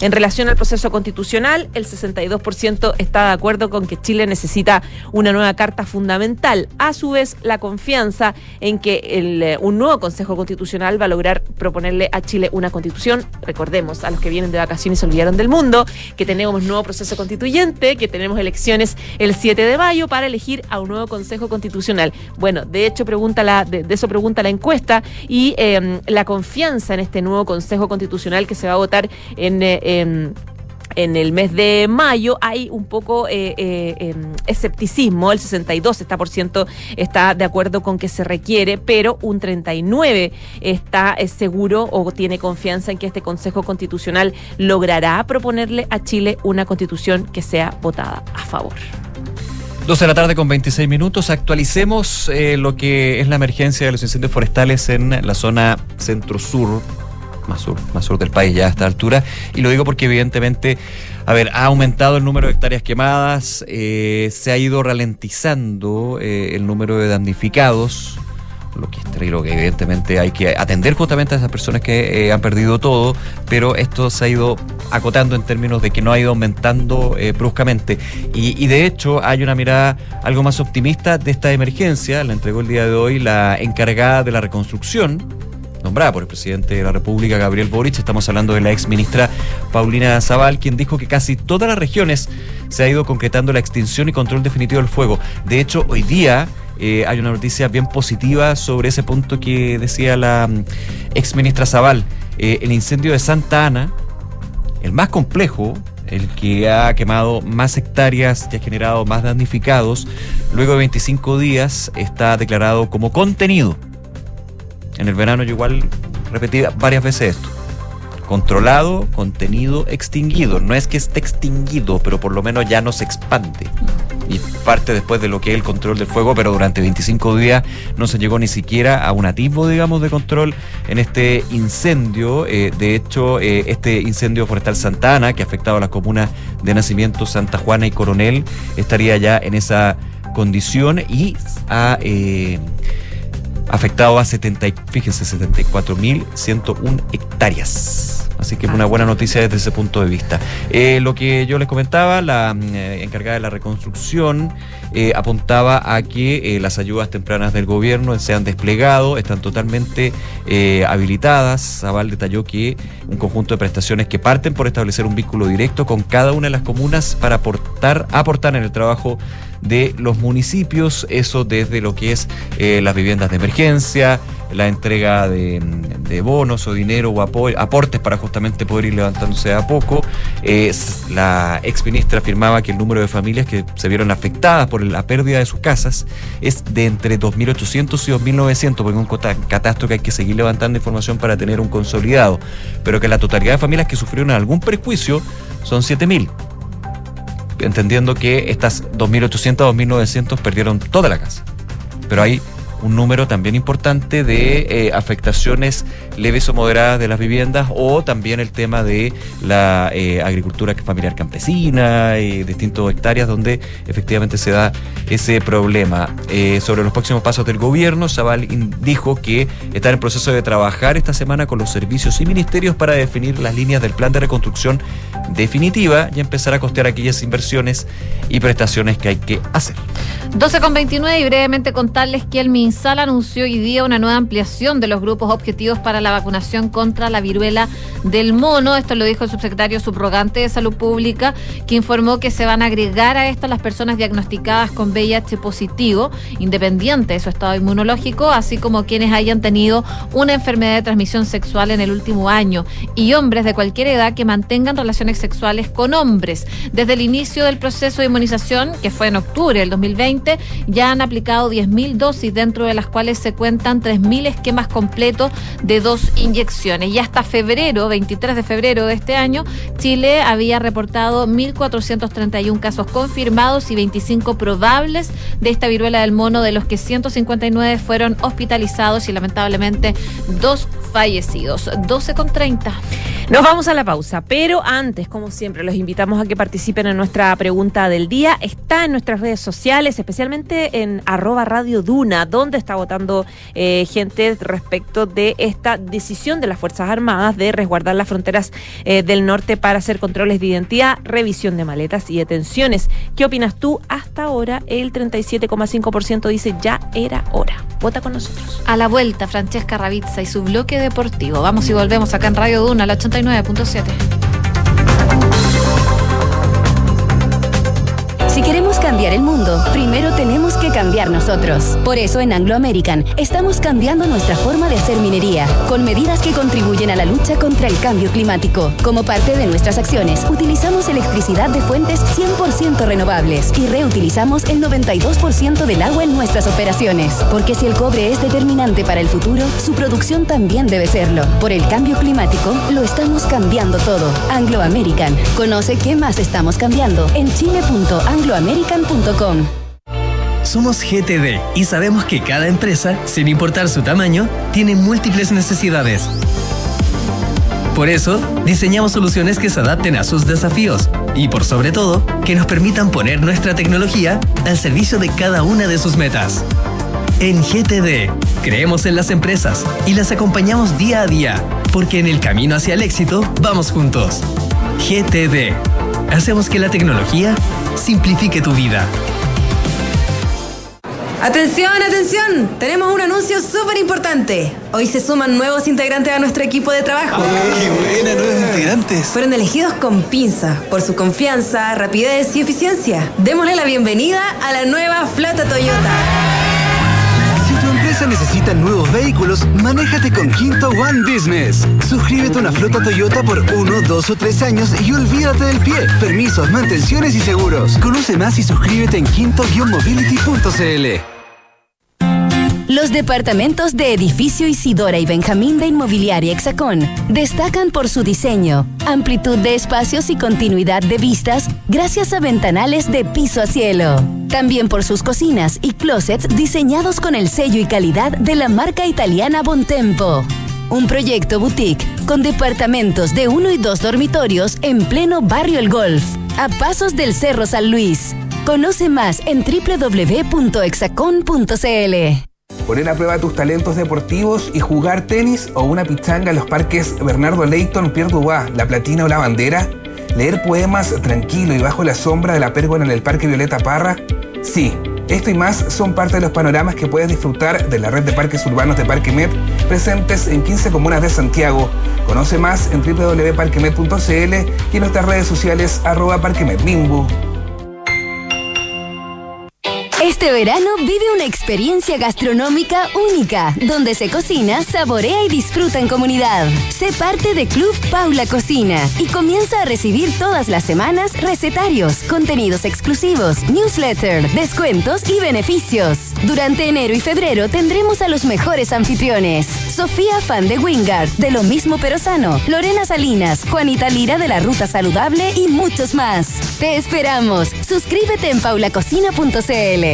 en relación al proceso constitucional, el 62% está de acuerdo con que Chile necesita una nueva carta fundamental. A su vez, la confianza en que eh, un nuevo Consejo Constitucional va a lograr proponerle a Chile una constitución. Recordemos, a los que vienen de vacaciones se olvidaron del mundo, que tenemos nuevo proceso constituyente, que tenemos elecciones el 7 de mayo para elegir a un nuevo Consejo Constitucional. Bueno, de hecho, pregunta de, eso pregunta la encuesta y em, la confianza en este nuevo Consejo Constitucional que se va a votar en, eh, en el mes de mayo hay un poco eh, eh, em, escepticismo, el 62 está, por ciento está de acuerdo con que se requiere, pero un 39 está seguro o tiene confianza en que este Consejo Constitucional logrará proponerle a Chile una constitución que sea votada a favor. 12 de la tarde con 26 minutos. Actualicemos lo que es la emergencia de los incendios forestales en la zona centro-sur más sur, más sur del país ya a esta altura. Y lo digo porque evidentemente, a ver, ha aumentado el número de hectáreas quemadas, eh, se ha ido ralentizando eh, el número de damnificados lo que creo que evidentemente hay que atender justamente a esas personas que eh, han perdido todo, pero esto se ha ido acotando en términos de que no ha ido aumentando bruscamente. Y, y, de hecho hay una mirada algo más optimista de esta emergencia, la entregó el día de hoy la encargada de la reconstrucción por el presidente de la República, Gabriel Boric. Estamos hablando de la ex ministra Paulina Zaval, quien dijo que casi todas las regiones se ha ido concretando la extinción y control definitivo del fuego. De hecho, hoy día eh, hay una noticia bien positiva sobre ese punto que decía la mm, ex ministra Zaval. Eh, el incendio de Santa Ana, el más complejo, el que ha quemado más hectáreas y ha generado más damnificados, luego de 25 días está declarado como contenido en el verano yo igual repetí varias veces esto. Controlado, contenido, extinguido. No es que esté extinguido, pero por lo menos ya no se expande. Y parte después de lo que es el control del fuego, pero durante 25 días no se llegó ni siquiera a un atisbo, digamos, de control en este incendio. Eh, de hecho, eh, este incendio forestal Santana, que ha afectado a las comunas de Nacimiento, Santa Juana y Coronel, estaría ya en esa condición y a... Eh, afectado a 70, fíjense, 74.101 hectáreas. Así que es una buena noticia desde ese punto de vista. Eh, lo que yo les comentaba, la mm, eh, encargada de la reconstrucción eh, apuntaba a que las ayudas tempranas del gobierno se han desplegado, están totalmente habilitadas. Zaval detalló que un conjunto de prestaciones que parten por establecer un vínculo directo con cada una de las comunas para aportar, aportar en el trabajo de los municipios, eso desde lo que es eh, las viviendas de emergencia, la entrega de, bonos o dinero o aportes para justamente poder ir levantándose a poco. la ex ministra afirmaba que el número de familias que se vieron afectadas por la pérdida de sus casas es de entre 2.800 y 2.900, porque es un catastro que hay que seguir levantando información para tener un consolidado, pero que la totalidad de familias que sufrieron algún prejuicio son 7.000 entendiendo que estas 2.800, 2.900 perdieron toda la casa. Pero hay un número también importante de eh, afectaciones leves o moderadas de las viviendas o también el tema de la eh, agricultura familiar campesina y distintos hectáreas donde efectivamente se da ese problema. Eh, sobre los próximos pasos del gobierno, Zaval dijo que está en proceso de trabajar esta semana con los servicios y ministerios para definir las líneas del plan de reconstrucción definitiva y empezar a costear aquellas inversiones y prestaciones que hay que hacer. 12 con 29 y brevemente contarles que el MinSal anunció hoy día una nueva ampliación de los grupos objetivos para la vacunación contra la viruela del mono. Esto lo dijo el subsecretario subrogante de Salud Pública, que informó que se van a agregar a esto las personas diagnosticadas con VIH positivo, independiente de su estado inmunológico, así como quienes hayan tenido una enfermedad de transmisión sexual en el último año y hombres de cualquier edad que mantengan relaciones sexuales con hombres. Desde el inicio del proceso de inmunización, que fue en octubre del 2020, ya han aplicado 10.000 dosis, dentro de las cuales se cuentan 3.000 esquemas completos de dos inyecciones. Y hasta febrero, 23 de febrero de este año, Chile había reportado 1.431 casos confirmados y 25 probables de esta viruela del mono, de los que 159 fueron hospitalizados y lamentablemente dos fallecidos. 12 con 30. Nos vamos a la pausa, pero antes, como siempre, los invitamos a que participen en nuestra pregunta del día. Está en nuestras redes sociales, especialmente en arroba Radio Duna, donde está votando eh, gente respecto de esta decisión de las Fuerzas Armadas de resguardar las fronteras eh, del norte para hacer controles de identidad, revisión de maletas y detenciones. ¿Qué opinas tú? Hasta ahora el 37,5% dice ya era hora. Vota con nosotros. A la vuelta, Francesca Ravizza y su bloque deportivo. Vamos y volvemos acá en Radio Duna, la 89.7. cambiar el mundo, primero tenemos que cambiar nosotros. Por eso en Anglo American estamos cambiando nuestra forma de hacer minería, con medidas que contribuyen a la lucha contra el cambio climático. Como parte de nuestras acciones, utilizamos electricidad de fuentes 100% renovables y reutilizamos el 92% del agua en nuestras operaciones. Porque si el cobre es determinante para el futuro, su producción también debe serlo. Por el cambio climático, lo estamos cambiando todo. Anglo American. Conoce qué más estamos cambiando en Somos GTD y sabemos que cada empresa, sin importar su tamaño, tiene múltiples necesidades. Por eso, diseñamos soluciones que se adapten a sus desafíos y, por sobre todo, que nos permitan poner nuestra tecnología al servicio de cada una de sus metas. En GTD, creemos en las empresas y las acompañamos día a día, porque en el camino hacia el éxito vamos juntos. GTD. Hacemos que la tecnología simplifique tu vida. Atención, atención, tenemos un anuncio súper importante. Hoy se suman nuevos integrantes a nuestro equipo de trabajo. ¡Qué buena, nuevos integrantes! Fueron elegidos con pinza por su confianza, rapidez y eficiencia. Démosle la bienvenida a la nueva flota Toyota. Empresa necesita nuevos vehículos, manéjate con Quinto One Business. Suscríbete a una flota Toyota por uno, dos o tres años y olvídate del pie. Permisos, mantenciones y seguros. Conoce más y suscríbete en quinto-mobility.cl. Los departamentos de Edificio Isidora y Benjamín de Inmobiliaria Hexacón destacan por su diseño, amplitud de espacios y continuidad de vistas gracias a ventanales de piso a cielo. También por sus cocinas y closets diseñados con el sello y calidad de la marca italiana Bontempo. Un proyecto boutique con departamentos de uno y dos dormitorios en pleno barrio El Golf, a pasos del Cerro San Luis. Conoce más en www.exacon.cl. Poner a prueba tus talentos deportivos y jugar tenis o una pichanga en los parques Bernardo Leighton, Pierre Dubois, La Platina o La Bandera. Leer poemas tranquilo y bajo la sombra de la pérgola en el Parque Violeta Parra. Sí, esto y más son parte de los panoramas que puedes disfrutar de la red de parques urbanos de Parque Med, presentes en 15 comunas de Santiago. Conoce más en www.parquemed.cl y en nuestras redes sociales arroba parquemedlimbu. Este verano vive una experiencia gastronómica única, donde se cocina, saborea y disfruta en comunidad. Sé parte de Club Paula Cocina y comienza a recibir todas las semanas recetarios, contenidos exclusivos, newsletter, descuentos y beneficios. Durante enero y febrero tendremos a los mejores anfitriones. Sofía Fan de Wingard, de lo mismo pero sano, Lorena Salinas, Juanita Lira de la Ruta Saludable y muchos más. Te esperamos. Suscríbete en paulacocina.cl.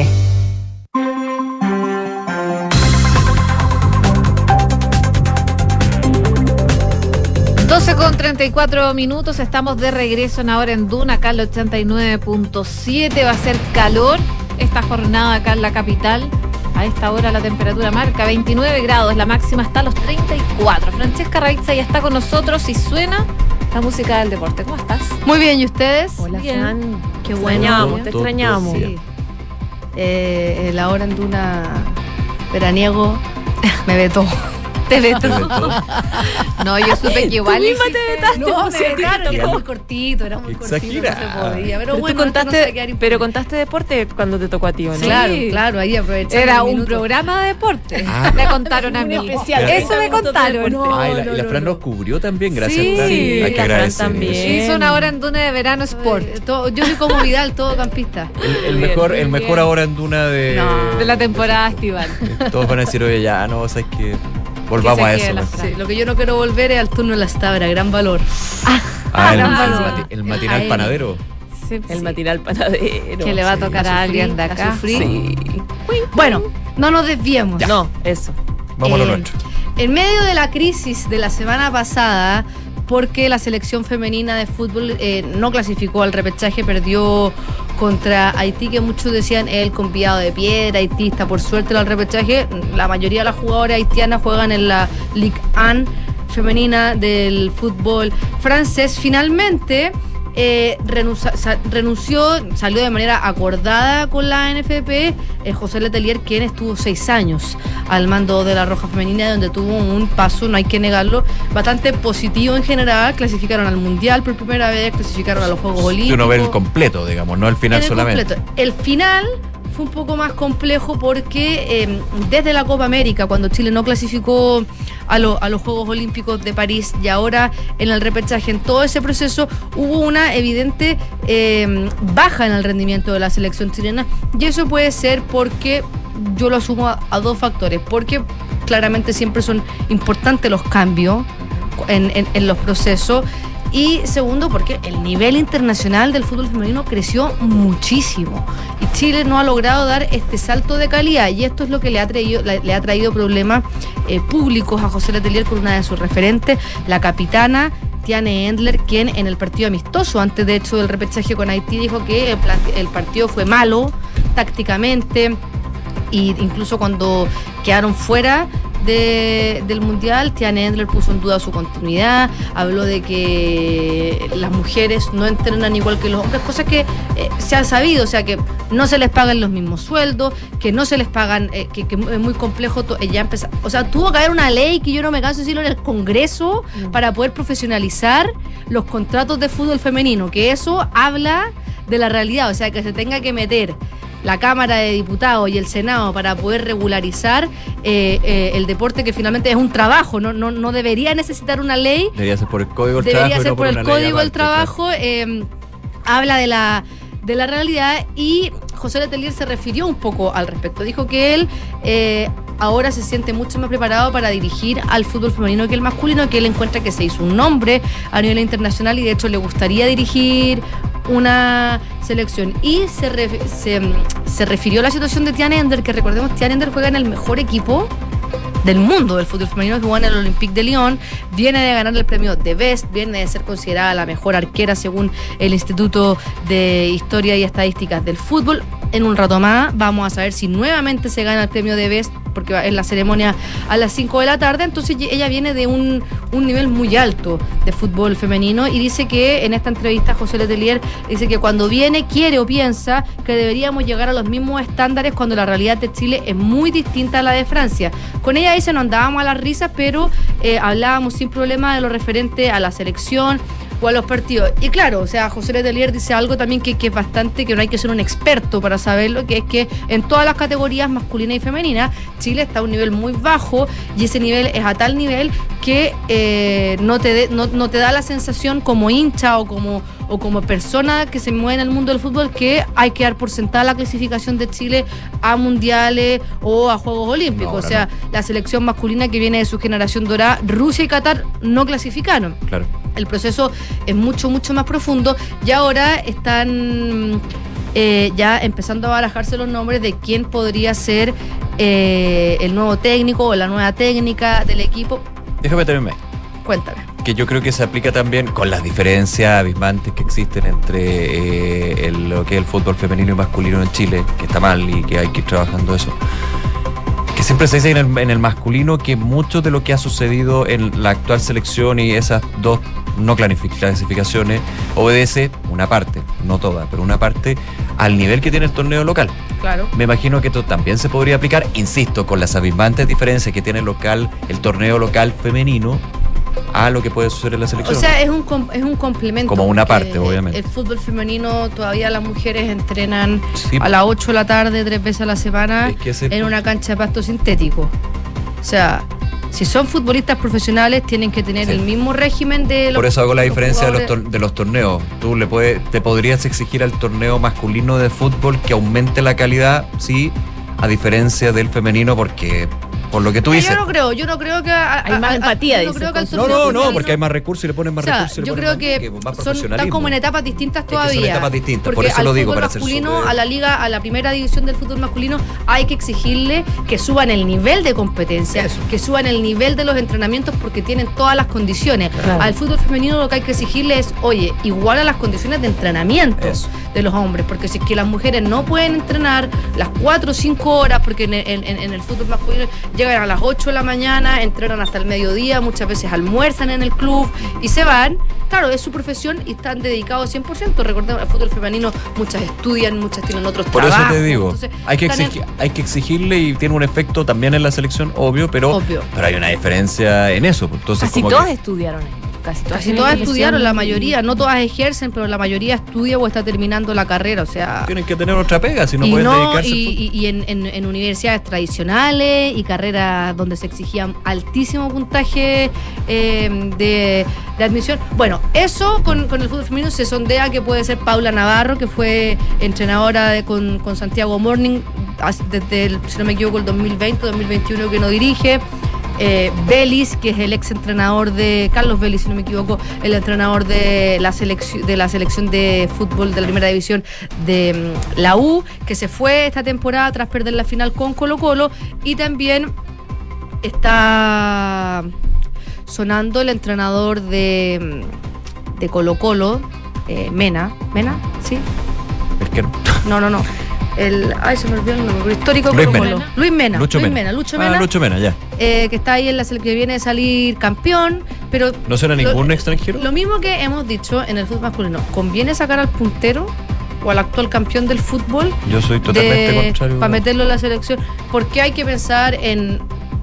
12 con 34 minutos, estamos de regreso en ahora en Duna, acá el 89.7. Va a ser calor esta jornada acá en la capital. A esta hora la temperatura marca 29 grados, la máxima está a los 34. Francesca Raitza ya está con nosotros y suena la música del deporte. ¿Cómo estás? Muy bien, ¿y ustedes? Hola, Bien. Fran. Qué Extrañamos, bueno. te extrañamos. Sí. Eh, la hora en Duna veraniego, me vetó. Te vetó. Te vetó. No, yo supe que igual. misma te vetaste, No, pues, me sí, vetaron, claro. era muy cortito, era muy cortito, no se podía. Pero Pero bueno, tú no se contaste, impune. pero contaste deporte cuando te tocó a ti, ¿o no? Claro, Sí. claro, ahí aprovechando Era un minuto. programa de deporte. Ah. Me contaron a mí. especial. Eso me contaron. la, no, y la no, Fran no. nos cubrió también, gracias Sí, Fran. sí, Hay la que Fran agradecer. también. eso. Hizo una hora en Duna de verano sport. Eh, todo- yo soy como Vidal, todo campista. El, mejor, bien, el mejor ahora en Duna de. No. De la temporada estival. Todos van a decir, oye, ya, no, sabes que volvamos a eso. Sí, lo que yo no quiero volver es al turno de la estabra, gran valor. Ah, el, gran el valor. mati- el matinal AM. panadero. Sí, El sí. matinal panadero. Que le va a tocar a alguien de a acá. sufrir. Sí. Bueno, no nos desviemos. No, eso. Vamos a lo Eh, nuestro. En medio de la crisis de la semana pasada, porque la selección femenina de fútbol eh, no clasificó al repechaje, perdió contra Haití, que muchos decían el conviado de piedra, haitista, por suerte al repechaje. La mayoría de las jugadoras haitianas juegan en la Ligue 1 femenina del fútbol francés. Finalmente eh, renunció, salió de manera acordada con la NFP eh, José Letelier, quien estuvo seis años al mando de la Roja Femenina, donde tuvo un paso, no hay que negarlo, bastante positivo en general. Clasificaron al Mundial por primera vez, clasificaron a los Juegos Olímpicos. uno ve el completo, digamos, no el final el solamente. completo. El final fue un poco más complejo porque eh, desde la Copa América, cuando Chile no clasificó a, lo- a los Juegos Olímpicos de París y ahora en el repechaje, en todo ese proceso hubo una evidente eh, baja en el rendimiento de la selección chilena y eso puede ser porque yo lo asumo a, a dos factores, porque claramente siempre son importantes los cambios en, en- en los procesos. Y segundo, porque el nivel internacional del fútbol femenino creció muchísimo. Y Chile no ha logrado dar este salto de calidad. Y esto es lo que le ha traído, le, ha traído problemas eh, públicos a José Letelier con una de sus referentes, la capitana. Tiane Endler, quien en el partido amistoso, antes de hecho del repechaje con Haití, dijo que el, partido fue malo tácticamente, y incluso cuando quedaron fuera de- del mundial, Tiane Endler puso en duda su continuidad, habló de que las mujeres no entrenan igual que los hombres, cosas que eh, se ha sabido, o sea que no se les pagan los mismos sueldos, que no se les pagan, eh, que, que es muy complejo to- eh, ya empezar, o sea, tuvo que haber una ley que yo no me canso de decirlo en el Congreso para poder profesionalizar los contratos de fútbol femenino, que eso habla de la realidad, o sea, que se tenga que meter la Cámara de Diputados y el Senado para poder regularizar eh, eh, el deporte que finalmente es un trabajo, no, no, no debería necesitar una ley, Debería ser por el código del debería trabajo. y ser no por el Código del. Trabajo, eh, habla de la, de la realidad y José Letelier se refirió un poco al respecto, dijo que él... Ahora se siente mucho más preparado para dirigir al fútbol femenino que el masculino, que él encuentra que se hizo un nombre a nivel internacional y de hecho le gustaría dirigir una selección. Y se, se, se refirió a la situación de Tian Ender, que recordemos, Tian Ender juega en el mejor equipo del mundo del fútbol femenino que juega en el Olympique de Lyon, viene de ganar el premio de Best, viene de ser considerada la mejor arquera según el Instituto de Historia y Estadísticas del Fútbol. En un rato más vamos a saber si nuevamente se gana el premio de Best, porque en la ceremonia a las 5 de la tarde, entonces ella viene de un, un nivel muy alto de fútbol femenino y dice que en esta entrevista José Letelier dice que cuando viene quiere o piensa que deberíamos llegar a los mismos estándares cuando la realidad de Chile es muy distinta a la de Francia. Con ella dice no andábamos a las risas, pero eh, hablábamos sin problema de lo referente a la selección o a los partidos. Y claro, o sea, José Letelier dice algo también que, que es bastante, que no hay que ser un experto para saberlo, que es que en todas las categorías masculina y femenina, Chile está a un nivel muy bajo y ese nivel es a tal nivel que eh, no, te no, no te da la sensación como hincha o como, o como persona que se mueve en el mundo del fútbol que hay que dar por sentada la clasificación de Chile a mundiales o a Juegos Olímpicos. No, o sea, la selección masculina que viene de su generación dorada, Rusia y Qatar no clasificaron Claro. el proceso es mucho, mucho más profundo y ahora están eh, ya empezando a barajarse los nombres de quién podría ser eh, el nuevo técnico o la nueva técnica del equipo. Déjame tenerme. Cuéntame. Que yo creo que se aplica también con las diferencias abismantes que existen entre eh, el- lo que es el fútbol femenino y masculino en Chile, que está mal y que hay que ir trabajando eso. que siempre se dice en el, en el masculino que mucho de lo que ha sucedido en la actual selección y esas dos no clasific- clasificaciones obedece una parte, no toda, pero una parte al nivel que tiene el torneo local. Claro. Me imagino que esto también se podría aplicar, insisto, con las abismantes diferencias que tiene el local, el torneo local femenino a lo que puede suceder en la O selección. sea, es un, es un complemento. Como una parte, obviamente. El fútbol femenino, todavía las mujeres entrenan Sí. a las 8 de la tarde, tres veces a la semana, Es que ese- en una cancha de pasto sintético. O sea, si son futbolistas profesionales, tienen que tener Sí. el mismo régimen de los Por eso hago la diferencia de los, de los torneos. Tú le puedes, te podrías exigir al torneo masculino de fútbol que aumente la calidad, sí, a diferencia del femenino, porque por lo que tú Mira, dices. Yo no creo, yo no creo que. a- Hay más a- a- empatía, yo no dice, creo que No, no, no, porque hay más recursos y le ponen más O sea, recursos. yo creo más- que son, están como en etapas distintas Es que son todavía. etapas distintas, porque por eso al lo digo, fútbol para ser masculino, a la liga, a la primera división del fútbol masculino, hay que exigirle que suban el nivel de competencia, que suban el nivel de los entrenamientos porque tienen todas las condiciones. Claro. Al fútbol femenino lo que hay que exigirle es, oye, igual a las condiciones de entrenamiento Eso. de los hombres, porque si es que las mujeres no pueden entrenar las 4 o 5 horas, porque en, en- en- en el fútbol masculino llegan a las 8 de la mañana, entrenan hasta el mediodía, muchas veces almuerzan en el club y se van. Claro, es su profesión y están dedicados 100%. Recordemos, el fútbol femenino muchas estudian, muchas tienen otros Por eso trabajos. te digo, entonces, hay que, en- exigir, hay que exigirle y tiene un efecto también en la selección, obvio, pero, Obvio. pero hay una diferencia en eso. pues, Entonces, Casi como todas que- estudiaron. Casi todas, Casi todas estudiaron, la mayoría, no todas ejercen, pero la mayoría estudia o está terminando la carrera, o sea... tienen que tener otra pega, si no pueden no, dedicarse y, fútbol. y- y en, en- en universidades tradicionales y carreras donde se exigía altísimo puntaje eh, de, de admisión. Bueno, eso con, con el fútbol femenino se sondea que puede ser Paula Navarro, que fue entrenadora de- con, con Santiago Morning desde, el, si no me equivoco, el 2020, 2021 que no dirige. Eh, Vélez, que es el ex entrenador de Carlos Vélez, si no me equivoco, el entrenador de la selección de la selección de fútbol de la primera división de mm, la U, que se fue esta temporada tras perder la final con Colo Colo, y también está sonando el entrenador de, mm, de Colo Colo, eh, Mena, Mena, sí, Es que no. no, no, no. El, ay, se me olvidó el nombre, histórico Luis Colo Mena. Colo. Luis Mena. Lucho Luis Mena. Mena. Lucho Ah, Mena Lucho Mena, ya. eh, que está ahí en la selección que viene de salir campeón, pero ¿No será Lo- ningún extranjero? lo mismo que hemos dicho en el fútbol masculino, ¿conviene sacar al puntero o al actual campeón del fútbol Yo soy totalmente contrario. para meterlo en la selección? ¿Por qué hay que pensar en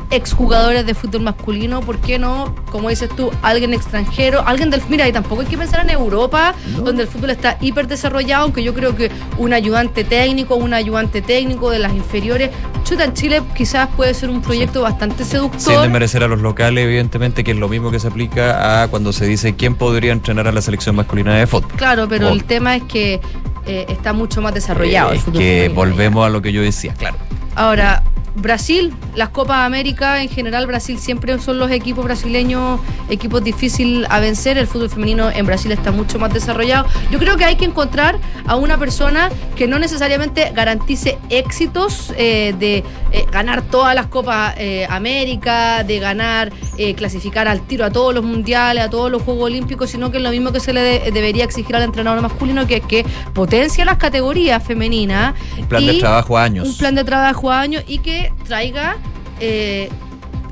exjugadores de fútbol masculino? ¿Por qué no, como dices tú, alguien extranjero? Alguien del mira, y tampoco hay que pensar en Europa, donde el fútbol está hiper desarrollado, aunque yo creo que un ayudante técnico, un ayudante técnico de las inferiores, chuta en Chile quizás puede ser un proyecto bastante seductor. Sin desmerecer a los locales, evidentemente, que es lo mismo que se aplica a cuando se dice quién podría entrenar a la selección masculina de fútbol. Claro, pero el tema es que eh, está mucho más desarrollado. el Es que volvemos a lo que yo decía, claro. Ahora, Brasil, las Copas América en general, Brasil siempre son los equipos brasileños, equipos difíciles a vencer. El fútbol femenino en Brasil está mucho más desarrollado. Yo creo que hay que encontrar a una persona que no necesariamente garantice éxitos eh, de eh, ganar todas las Copas eh, América, de ganar, eh, clasificar al tiro a todos los mundiales, a todos los Juegos Olímpicos, sino que es lo mismo que se le de- debería exigir al entrenador masculino, que es que potencia las categorías femeninas. Un plan de trabajo a años. Un plan de trabajo a años y que traiga eh,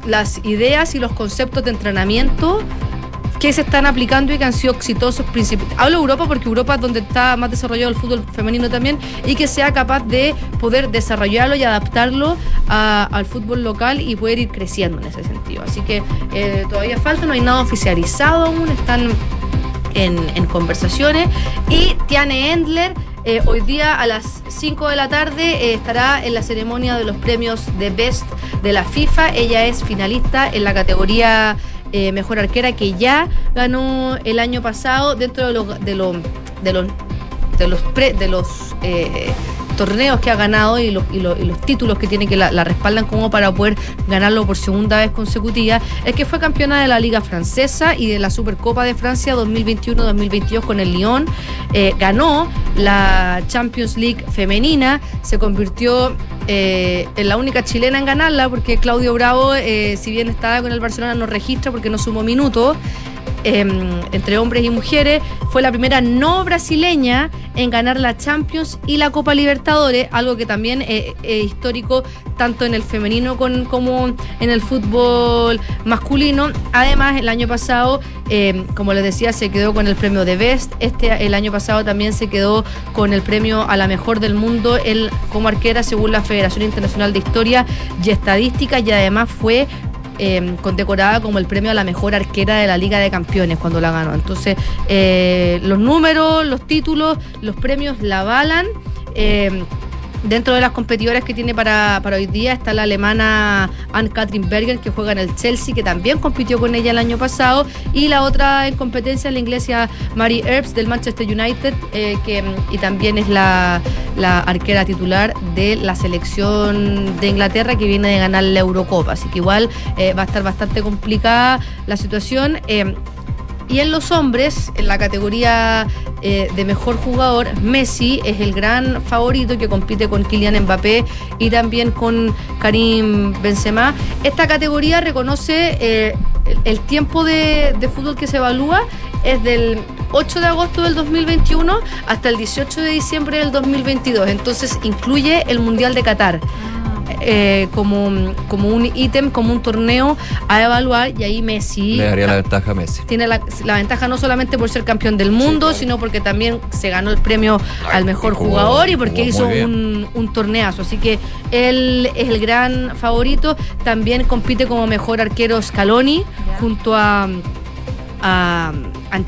las ideas y los conceptos de entrenamiento que se están aplicando y que han sido exitosos. Hablo de Europa porque Europa es donde está más desarrollado el fútbol femenino también y que sea capaz de poder desarrollarlo y adaptarlo a- al fútbol local y poder ir creciendo en ese sentido. Así que eh, todavía falta, no hay nada oficializado aún, están en, en conversaciones. Y Tiane Endler, eh, hoy día a las 5 de la tarde, eh, estará en la ceremonia de los premios de Best de la FIFA. Ella es finalista en la categoría eh, Mejor Arquera que ya ganó el año pasado dentro de los, de los, de los, de los, de los torneos que ha ganado y los, títulos que tiene que la, la respaldan como para poder ganarlo por segunda vez consecutiva, es que fue campeona de la Liga Francesa y de la Supercopa de Francia 2021-2022 con el Lyon. Eh, ganó la Champions League femenina, se convirtió eh, en la única chilena en ganarla porque Claudio Bravo, eh, si bien estaba con el Barcelona, no registra porque no sumó minutos. Eh, entre hombres y mujeres. Fue la primera no brasileña en ganar la Champions y la Copa Libertadores, algo que también es, es histórico tanto en el femenino con- como en el fútbol masculino. Además, el año pasado, eh, como les decía, se quedó con el premio de Best. Este el año pasado también se quedó con el premio a la mejor del mundo el, como arquera según la Federación Internacional de Historia y Estadística y además fue eh, condecorada como el premio a la mejor arquera de la Liga de Campeones cuando la ganó. Entonces, eh, los números, los títulos, los premios la avalan. Eh, Dentro de las competidoras que tiene para, para hoy día está la alemana Anne-Katrin Berger, que juega en el Chelsea, que también compitió con ella el año pasado. Y la otra en competencia es la inglesa Mary Earps del Manchester United, eh, que, y también es la, la arquera titular de la selección de Inglaterra, que viene de ganar la Eurocopa. Así que igual eh, va a estar bastante complicada la situación. Eh, y en los hombres, en la categoría eh, de mejor jugador, Messi es el gran favorito que compite con Kylian Mbappé y también con Karim Benzema. Esta categoría reconoce eh, el, tiempo de, de fútbol que se evalúa es del 8 de agosto del 2021 hasta el 18 de diciembre del 2022. Entonces incluye el Mundial de Qatar. eh, como, como un ítem, como un torneo a evaluar y ahí Messi Le daría la ventaja a Messi. tiene la, la ventaja no solamente por ser campeón del mundo, sino porque también se ganó el premio al mejor jugó- jugador y porque hizo un, un torneazo. Así que él es el gran favorito. También compite como mejor arquero Scaloni junto a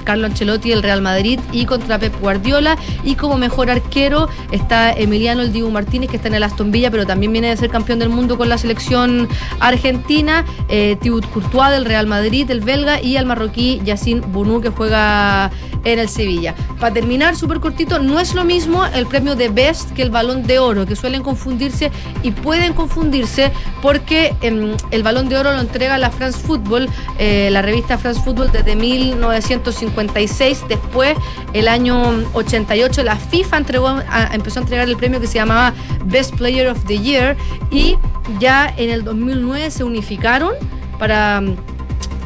Carlo Ancelotti del Real Madrid y contra Pep Guardiola. Y como mejor arquero está Emiliano El Dibu Martínez que está en el Aston Villa pero también viene de ser campeón del mundo con la selección argentina. Eh, Thibaut Courtois del Real Madrid el belga y el marroquí Yacine Bounou que juega en el Sevilla. Para terminar súper cortito no es lo mismo el premio de Best que el Balón de Oro que suelen confundirse y pueden confundirse porque em, el Balón de Oro lo entrega la France Football eh, la revista France Football desde 1956. Después, el año 88, la FIFA entregó, a- empezó a entregar el premio que se llamaba Best Player of the Year y ya en el 2009 se unificaron para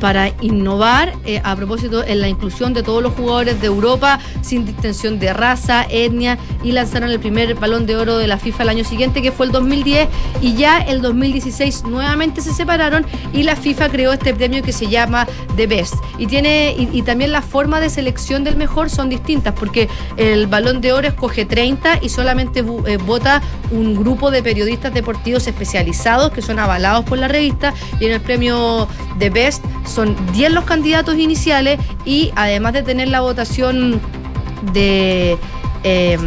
para innovar eh, a propósito en la inclusión de todos los jugadores de Europa sin distinción de raza, etnia y lanzaron el primer balón de oro de la FIFA el año siguiente que fue el 2010 y ya el 2016 nuevamente se separaron y la FIFA creó este premio que se llama The Best. Y tiene y, también la forma de selección del mejor son distintas porque el balón de oro escoge 30 y solamente eh, vota un grupo de periodistas deportivos especializados que son avalados por la revista y en el premio The Best son 10 los candidatos iniciales y además de tener la votación de... eh,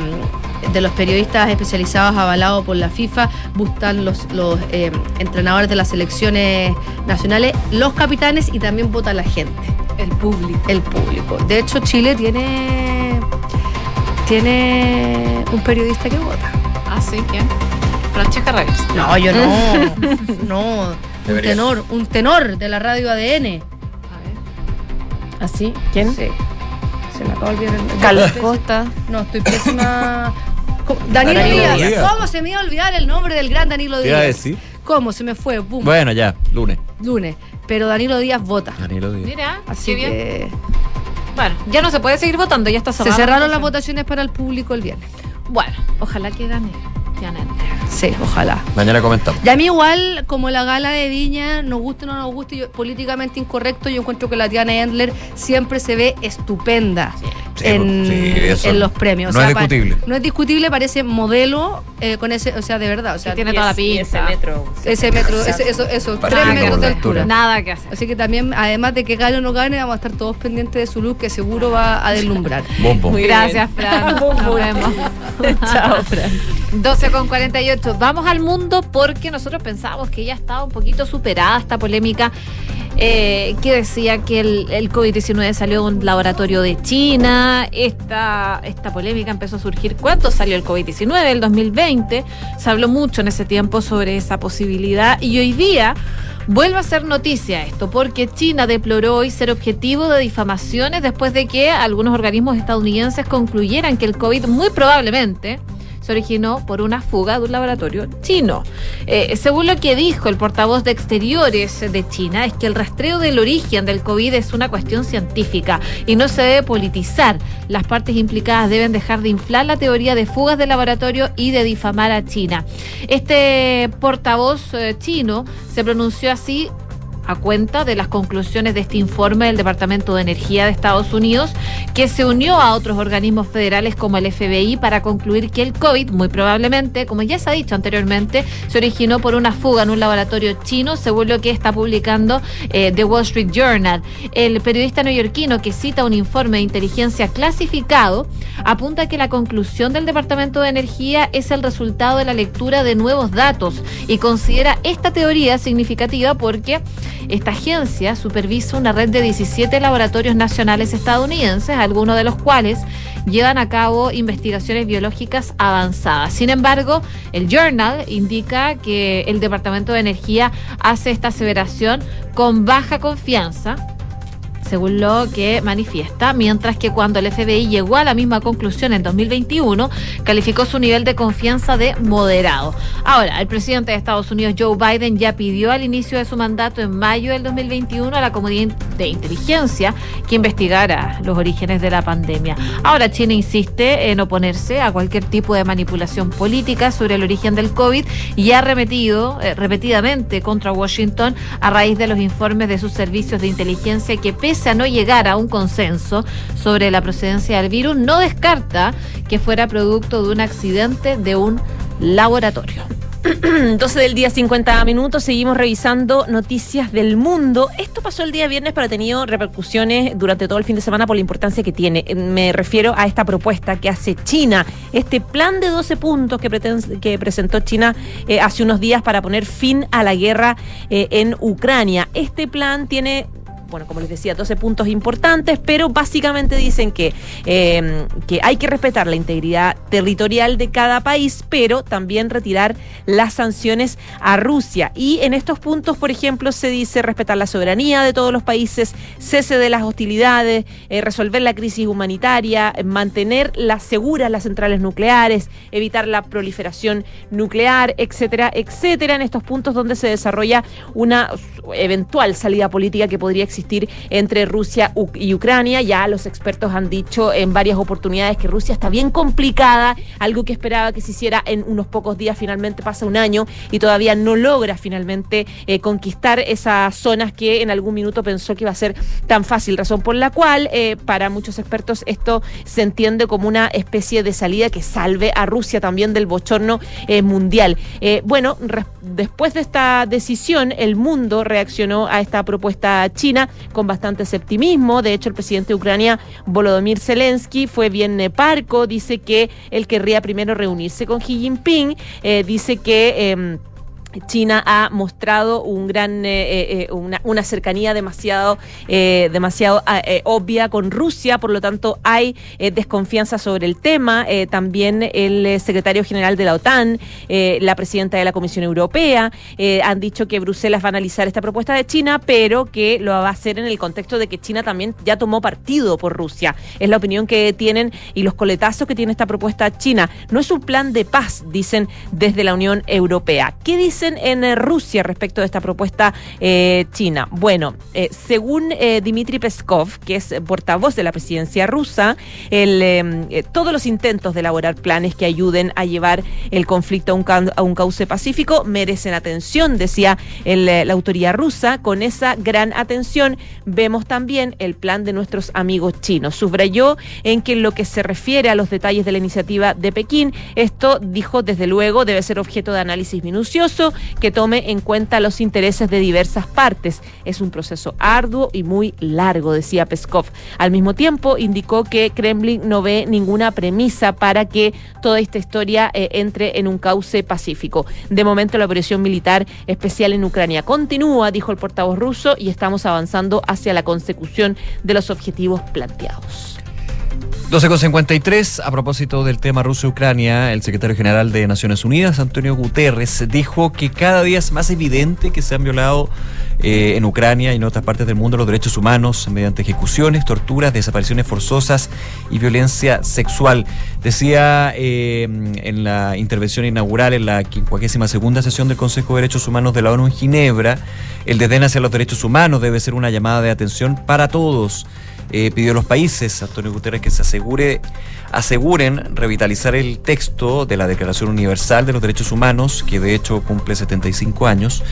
de los periodistas especializados avalados por la FIFA, buscan los, los eh, entrenadores de las selecciones nacionales, los capitanes y también vota la gente. El público. El público. De hecho, Chile tiene, tiene un periodista que vota. Ah, sí, ¿quién? Francesca Reyes. No, yo no. no. Un tenor, un tenor de la radio ADN. ¿Así? ¿Quién? Sí. Se me acaba de olvidar el nombre. Carlos Costa. No, estoy pésima. Danilo, Danilo Díaz. Díaz. ¿Cómo se me iba a olvidar el nombre del gran Danilo a Díaz? decir. ¿Cómo? Se me fue. Boom. Bueno, ya, lunes. Lunes. Pero Danilo Díaz vota. Danilo Díaz. Mira, Así qué bien. que Bueno, ya no se puede seguir votando, ya está se cerrada cerraron la las votación. votaciones para el público el viernes. Bueno, ojalá que gane. Janet. Sí, ojalá. Mañana comentamos. Y a mí igual, como la gala de Viña, nos guste o no nos guste, yo- políticamente incorrecto, yo encuentro que la Tiana Endler siempre se ve estupenda Sí, en, sí, eso en los premios. no es discutible. no es discutible, parece modelo eh, con ese, o sea, de verdad. O sea, tiene toda la pinta. ese metro. ese metro, ese- eso, eso, tres metros de altura. Nada que hacer. Así que también, además de que gane o no gane, vamos a estar todos pendientes de su look, que seguro va a deslumbrar. Bombo. Muy Gracias, Fran. Nos vemos. Chao, Fran. 12 con 48. Vamos al mundo porque nosotros pensábamos que ya estaba un poquito superada esta polémica eh, que decía que el, el COVID-19 salió de un laboratorio de China. Esta, esta polémica empezó a surgir. ¿Cuánto salió el COVID-19? El 2020. Se habló mucho en ese tiempo sobre esa posibilidad y hoy día. Vuelve a ser noticia esto, porque China deploró hoy ser objetivo de difamaciones después de que algunos organismos estadounidenses concluyeran que el COVID muy probablemente se originó por una fuga de un laboratorio chino. Eh, según lo que dijo el portavoz de Exteriores de China, es que el rastreo del origen del COVID es una cuestión científica y no se debe politizar. Las partes implicadas deben dejar de inflar la teoría de fugas de laboratorio y de difamar a China. Este portavoz eh, chino se pronunció así a cuenta de las conclusiones de este informe del Departamento de Energía de Estados Unidos, que se unió a otros organismos federales como el FBI para concluir que el COVID, muy probablemente, como ya se ha dicho anteriormente, se originó por una fuga en un laboratorio chino, según lo que está publicando eh, The Wall Street Journal. El periodista neoyorquino que cita un informe de inteligencia clasificado apunta que la conclusión del Departamento de Energía es el resultado de la lectura de nuevos datos y considera esta teoría significativa porque esta agencia supervisa una red de 17 laboratorios nacionales estadounidenses, algunos de los cuales llevan a cabo investigaciones biológicas avanzadas. Sin embargo, el Journal indica que el Departamento de Energía hace esta aseveración con baja confianza según lo que manifiesta, mientras que cuando el FBI llegó a la misma conclusión en 2021, calificó su nivel de confianza de moderado. Ahora, el presidente de Estados Unidos, Joe Biden, ya pidió al inicio de su mandato en mayo del 2021 a la Comunidad de Inteligencia que investigara los orígenes de la pandemia. Ahora, China insiste en oponerse a cualquier tipo de manipulación política sobre el origen del COVID y ha remetido eh, repetidamente contra Washington a raíz de los informes de sus servicios de inteligencia que pese a no llegar a un consenso sobre la procedencia del virus, no descarta que fuera producto de un accidente de un laboratorio. 12 del día 50 minutos, seguimos revisando noticias del mundo. Esto pasó el día viernes, pero ha tenido repercusiones durante todo el fin de semana por la importancia que tiene. Me refiero a esta propuesta que hace China, este plan de 12 puntos que, que presentó China eh, hace unos días para poner fin a la guerra eh, en Ucrania. Este plan tiene bueno, como les decía, 12 puntos importantes, pero básicamente dicen que, eh, que hay que respetar la integridad territorial de cada país, pero también retirar las sanciones a Rusia. Y en estos puntos, por ejemplo, se dice respetar la soberanía de todos los países, cese de las hostilidades, eh, resolver la crisis humanitaria, mantener las seguras las centrales nucleares, evitar la proliferación nuclear, etcétera, etcétera, en estos puntos donde se desarrolla una eventual salida política que podría existir entre Rusia y Ucrania. Ya los expertos han dicho en varias oportunidades que Rusia está bien complicada, algo que esperaba que se hiciera en unos pocos días, finalmente pasa un año y todavía no logra finalmente eh, conquistar esas zonas que en algún minuto pensó que iba a ser tan fácil, razón por la cual eh, para muchos expertos esto se entiende como una especie de salida que salve a Rusia también del bochorno eh, mundial. bueno, después de esta decisión, el mundo reaccionó a esta propuesta china con bastante optimismo. De hecho, el presidente de Ucrania, Volodymyr Zelensky, fue bien parco. Dice que él querría primero reunirse con Xi Jinping. Eh, dice que... Em, China ha mostrado un gran, eh, eh, eh, una, cercanía demasiado, demasiado obvia con Rusia, por lo tanto hay desconfianza sobre el tema. también el secretario general de la OTAN, la presidenta de la Comisión Europea, han dicho que Bruselas va a analizar esta propuesta de China, pero que lo va a hacer en el contexto de que China también ya tomó partido por Rusia. Es la opinión que tienen y los coletazos que tiene esta propuesta China. No es un plan de paz, dicen desde la Unión Europea. ¿Qué en eh, Rusia respecto de esta propuesta eh, china? Bueno, eh, según Dmitry Peskov, que es portavoz de la presidencia rusa, todos los intentos de elaborar planes que ayuden a llevar el conflicto a un, cauce pacífico merecen atención, decía la autoridad rusa. Con esa gran atención vemos también el plan de nuestros amigos chinos. Subrayó en que lo que se refiere a los detalles de la iniciativa de Pekín, esto dijo desde luego debe ser objeto de análisis minucioso que tome en cuenta los intereses de diversas partes. Es un proceso arduo y muy largo, decía Peskov. Al mismo tiempo, indicó que Kremlin no ve ninguna premisa para que toda esta historia eh, entre en un cauce pacífico. De momento, la operación militar especial en Ucrania continúa, dijo el portavoz ruso, y estamos avanzando hacia la consecución de los objetivos planteados. 12.53, a propósito del tema Rusia-Ucrania, el secretario general de Naciones Unidas, Antonio Guterres, dijo que cada día es más evidente que se han violado eh, en Ucrania y en otras partes del mundo los derechos humanos mediante ejecuciones, torturas, desapariciones forzosas y violencia sexual. Decía eh, en la intervención inaugural en la 52 segunda sesión del Consejo de Derechos Humanos de la ONU en Ginebra, el desdén hacia los derechos humanos debe ser una llamada de atención para todos eh, pidió a los países, Antonio Guterres, que se asegure, aseguren revitalizar el texto de la Declaración Universal de los Derechos Humanos, que de hecho cumple 75 años,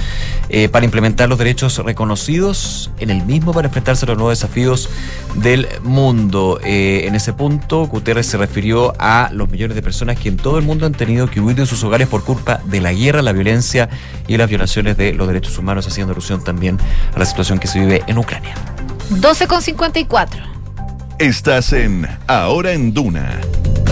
eh, para implementar los derechos reconocidos en el mismo para enfrentarse a los nuevos desafíos del mundo. Eh, en ese punto, Guterres se refirió a los millones de personas que en todo el mundo han tenido que huir de sus hogares por culpa de la guerra, la violencia y las violaciones de los derechos humanos, haciendo alusión también a la situación que se vive en Ucrania. 12,54. Estás en Ahora en Duna.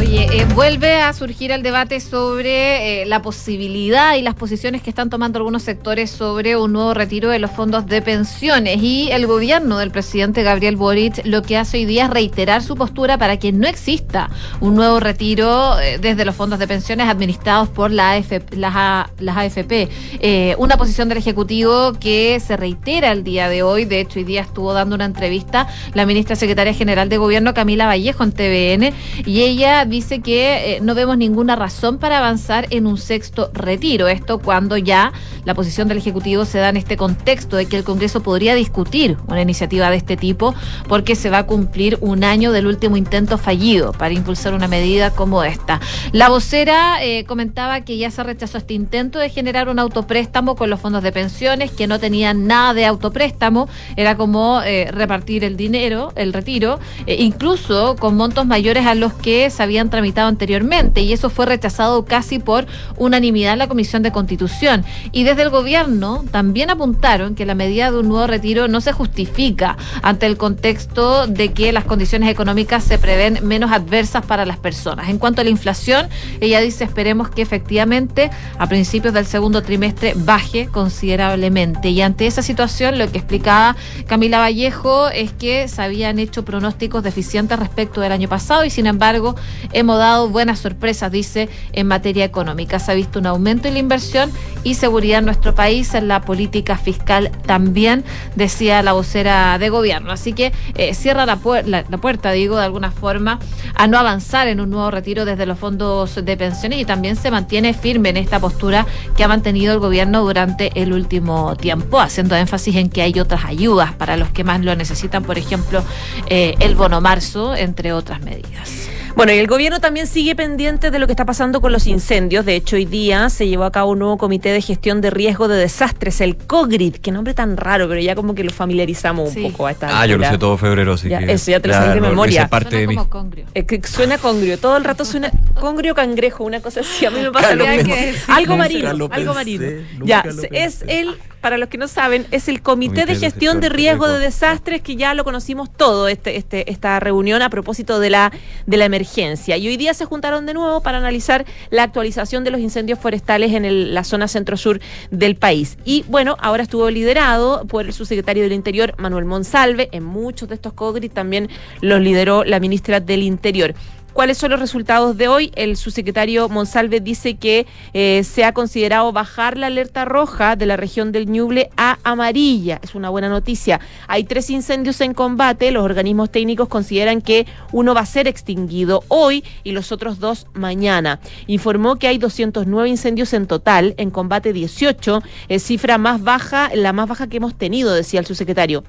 Oye, eh, vuelve a surgir el debate sobre eh, la posibilidad y las posiciones que están tomando algunos sectores sobre un nuevo retiro de los fondos de pensiones. Y el gobierno del presidente Gabriel Boric lo que hace hoy día es reiterar su postura para que no exista un nuevo retiro eh, desde los fondos de pensiones administrados por la AFP, las, A- las AFP. Eh, una posición del Ejecutivo que se reitera el día de hoy. De hecho, hoy día estuvo dando una entrevista la ministra secretaria general de Gobierno, Camila Vallejo, en TVN, y ella dice que eh, no vemos ninguna razón para avanzar en un sexto retiro. Esto cuando ya la posición del Ejecutivo se da en este contexto de que el Congreso podría discutir una iniciativa de este tipo porque se va a cumplir un año del último intento fallido para impulsar una medida como esta. La vocera eh, comentaba que ya se rechazó este intento de generar un autopréstamo con los fondos de pensiones que no tenían nada de autopréstamo, era como eh, repartir el dinero, el retiro, incluso con montos mayores a los que se habían tramitado anteriormente y eso fue rechazado casi por unanimidad en la Comisión de Constitución. Y desde el gobierno también apuntaron que la medida de un nuevo retiro no se justifica ante el contexto de que las condiciones económicas se prevén menos adversas para las personas. En cuanto a la inflación, ella dice esperemos que efectivamente a principios del segundo trimestre baje considerablemente. Y ante esa situación, lo que explicaba Camila Vallejo es que se habían hecho pronósticos deficientes respecto del año pasado y sin embargo hemos dado buenas sorpresas, dice, en materia económica. Se ha visto un aumento en la inversión y seguridad en nuestro país, en la política fiscal también, decía la vocera de gobierno. Así que eh, cierra la, puer- la- puerta, digo, de alguna forma, a no avanzar en un nuevo retiro desde los fondos de pensiones y también se mantiene firme en esta postura que ha mantenido el gobierno durante el último tiempo, haciendo énfasis en que hay otras ayudas para los que más lo necesitan, por ejemplo, eh, el bono marzo, entre otras medidas. Bueno, y el gobierno también sigue pendiente de lo que está pasando con los incendios. De hecho, hoy día se llevó a cabo un nuevo comité de gestión de riesgo de desastres, el COGRID. Qué nombre tan raro, pero ya como que lo familiarizamos Sí. un poco a esta Ah, yo lo sé todo febrero, así Ya, que. eso ya te lo sabes de memoria. parte de mí. como congrio. Eh, que suena congrio, todo el rato suena congrio cangrejo, una cosa así. A mí me pasa lo que- algo marino, algo pensé, marino. Ya, es el, para los que no saben, es el Comité, de Gestión de Riesgo de Desastres que ya lo conocimos todo este, este, esta reunión a propósito de la de la emergencia. Y hoy día se juntaron de nuevo para analizar la actualización de los incendios forestales en el- la zona centro-sur del país. Y bueno, ahora estuvo liderado por el subsecretario del Interior, Manuel Monsalve. En muchos de estos COGRI también los lideró la ministra del Interior. ¿Cuáles son los resultados de hoy? El subsecretario Monsalve dice que eh, se ha considerado bajar la alerta roja de la región del Ñuble a amarilla. Es una buena noticia. Hay tres incendios en combate. Los organismos técnicos consideran que uno va a ser extinguido hoy y los otros dos mañana. Informó que hay 209 incendios en total, en combate 18, es cifra más baja, la más baja que hemos tenido, decía el subsecretario.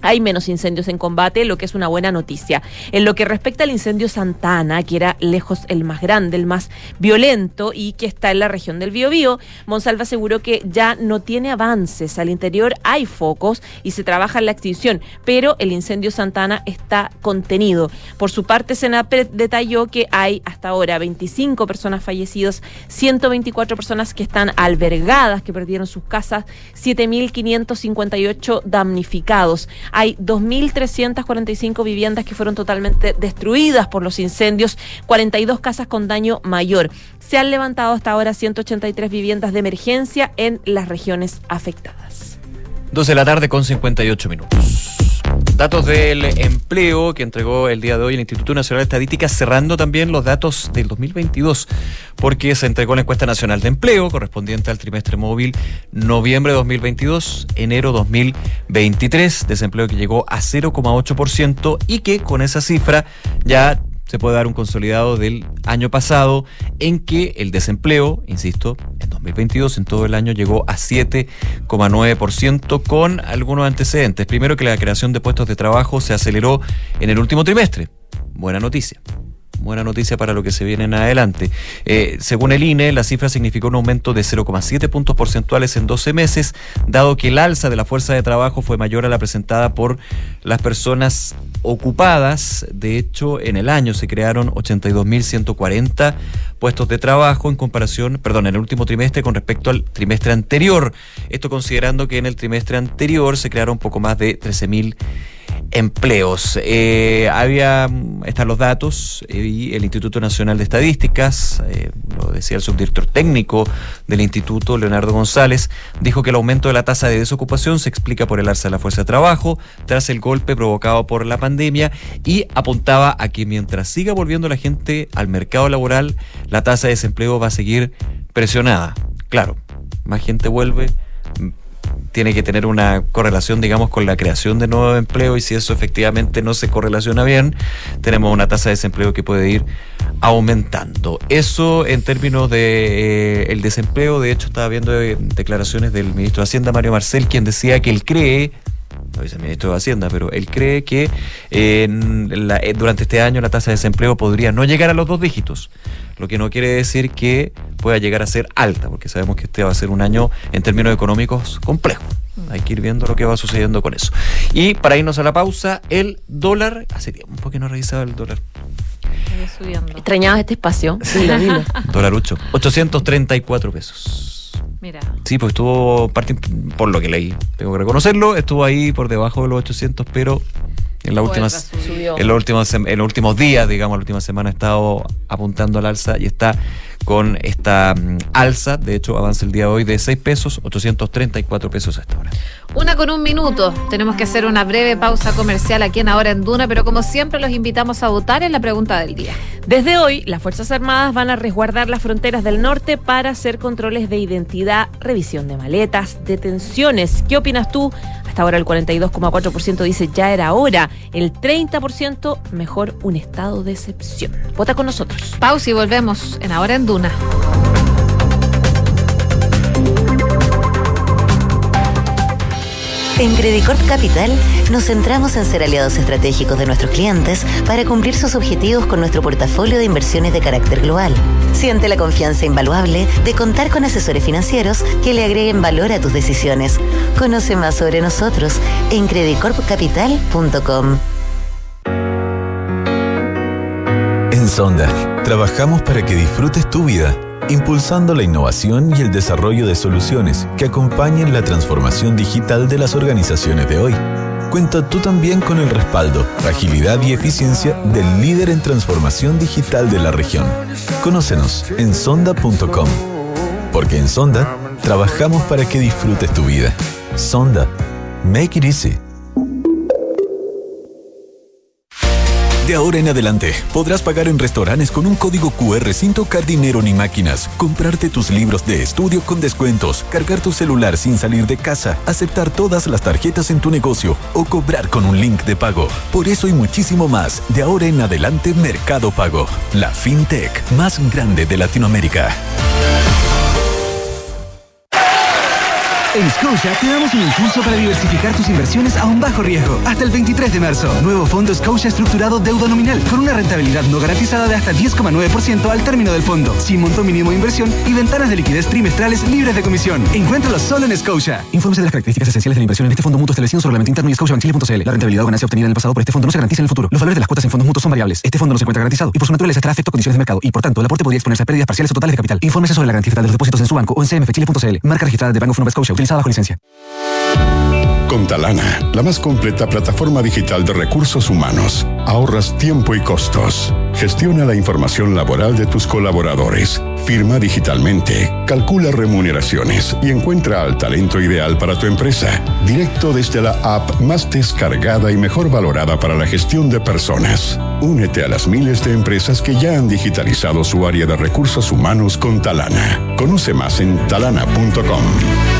Hay menos incendios en combate, lo que es una buena noticia. En lo que respecta al incendio Santana, que era lejos el más grande, el más violento y que está en la región del Biobío, Monsalva aseguró que ya no tiene avances. Al interior hay focos y se trabaja en la extinción, pero el incendio Santana está contenido. Por su parte, Senapred detalló que hay hasta ahora 25 personas fallecidas, 124 personas que están albergadas, que perdieron sus casas, 7.558 damnificados. Hay 2.345 viviendas que fueron totalmente destruidas por los incendios, 42 casas con daño mayor. Se han levantado hasta ahora 183 viviendas de emergencia en las regiones afectadas. 12 de la tarde con 58 minutos. Datos del empleo que entregó el día de hoy el Instituto Nacional de Estadística, cerrando también los datos del 2022, porque se entregó la encuesta nacional de empleo correspondiente al trimestre móvil noviembre 2022, enero 2023, desempleo que llegó a 0,8% y que con esa cifra ya se puede dar un consolidado del año pasado en que el desempleo, insisto, en 2022 en todo el año llegó a 7,9% con algunos antecedentes. Primero que la creación de puestos de trabajo se aceleró en el último trimestre. Buena noticia buena noticia para lo que se viene en adelante. Eh, según el INE, la cifra significó un aumento de 0,7 puntos porcentuales en 12 meses, dado que el alza de la fuerza de trabajo fue mayor a la presentada por las personas ocupadas. De hecho, en el año se crearon 82.140 puestos de trabajo en comparación, perdón, en el último trimestre con respecto al trimestre anterior. Esto considerando que en el trimestre anterior se crearon poco más de 13.000 empleos. Eh, había, mm, están los datos y el Instituto Nacional de Estadísticas, eh, lo decía el subdirector técnico del instituto, Leonardo González, dijo que el aumento de la tasa de desocupación se explica por el alza de la fuerza de trabajo tras el golpe provocado por la pandemia y apuntaba a que mientras siga volviendo la gente al mercado laboral, la tasa de desempleo va a seguir presionada. Claro, más gente vuelve tiene que tener una correlación, digamos, con la creación de nuevos empleos y si eso efectivamente no se correlaciona bien, tenemos una tasa de desempleo que puede ir aumentando. Eso en términos de eh, el desempleo, de hecho estaba viendo eh, declaraciones del ministro de Hacienda, Mario Marcel, quien decía que él cree no dice el ministro de Hacienda, pero él cree que eh, durante este año la tasa de desempleo podría no llegar a los dos dígitos, lo que no quiere decir que pueda llegar a ser alta, porque sabemos que este va a ser un año en términos económicos complejo. Hay que ir viendo lo que va sucediendo con eso. Y para irnos a la pausa, el dólar, hace tiempo que no revisaba el dólar. Extrañabas este espacio. Dilo. Dolarucho, 834 pesos. Mira. Sí, pues estuvo, por lo que leí, tengo que reconocerlo, estuvo ahí por debajo de los 800, pero en las últimas en los últimos en los últimos días, digamos, la última semana ha estado apuntando al alza y está con esta mm, alza, de hecho avanza el día de hoy de 6 pesos, 834 pesos hasta ahora. Una con un minuto, tenemos que hacer una breve pausa comercial aquí en Ahora en Duna, pero como siempre los invitamos a votar en la pregunta del día. Desde hoy, las Fuerzas Armadas van a resguardar las fronteras del norte para hacer controles de identidad, revisión de maletas, detenciones. ¿Qué opinas tú? Ahora el 42,4% dice ya era hora, el 30% mejor un estado de excepción. Vota con nosotros. Pausa y volvemos en Ahora en Duna. En Credicorp Capital nos centramos en ser aliados estratégicos de nuestros clientes para cumplir sus objetivos con nuestro portafolio de inversiones de carácter global. Siente la confianza invaluable de contar con asesores financieros que le agreguen valor a tus decisiones. Conoce más sobre nosotros en credicorpcapital.com. En Sonda, trabajamos para que disfrutes tu vida impulsando la innovación y el desarrollo de soluciones que acompañen la transformación digital de las organizaciones de hoy. Cuenta tú también con el respaldo, agilidad y eficiencia del líder en transformación digital de la región. Conócenos en sonda.com. Porque en Sonda trabajamos para que disfrutes tu vida. Sonda. Make it easy. De ahora en adelante, podrás pagar en restaurantes con un código QR sin tocar dinero ni máquinas, comprarte tus libros de estudio con descuentos, cargar tu celular sin salir de casa, aceptar todas las tarjetas en tu negocio o cobrar con un link de pago. Por eso y muchísimo más, de ahora en adelante Mercado Pago, la fintech más grande de Latinoamérica. En Scotia te damos un impulso para diversificar tus inversiones a un bajo riesgo. Hasta el 23 de marzo. Nuevo fondo Scotia estructurado deuda nominal con una rentabilidad no garantizada de hasta 10,9% al término del fondo, sin monto mínimo de inversión y ventanas de liquidez trimestrales libres de comisión. Encuéntralo solo en Scotia. Infórmese de las características esenciales de la inversión en este fondo mutuo establecido en su reglamento interno y scotiabankchile.cl. La rentabilidad o ganancia obtenida en el pasado por este fondo no se garantiza en el futuro. Los valores de las cuotas en fondos mutuos son variables. Este fondo no se encuentra garantizado y por su naturaleza estará afecto a condiciones de mercado y por tanto el aporte podría exponerse a pérdidas parciales o totales de capital. Infórmese sobre la garantía de los depósitos en su banco o en cmfchile.cl. Marca registrada de Banco of Nova Scotia bajo licencia. Con Talana, la más completa plataforma digital de recursos humanos, ahorras tiempo y costos. Gestiona la información laboral de tus colaboradores, firma digitalmente, calcula remuneraciones y encuentra al talento ideal para tu empresa, directo desde la app más descargada y mejor valorada para la gestión de personas. Únete a las miles de empresas que ya han digitalizado su área de recursos humanos con Talana. Conoce más en talana.com.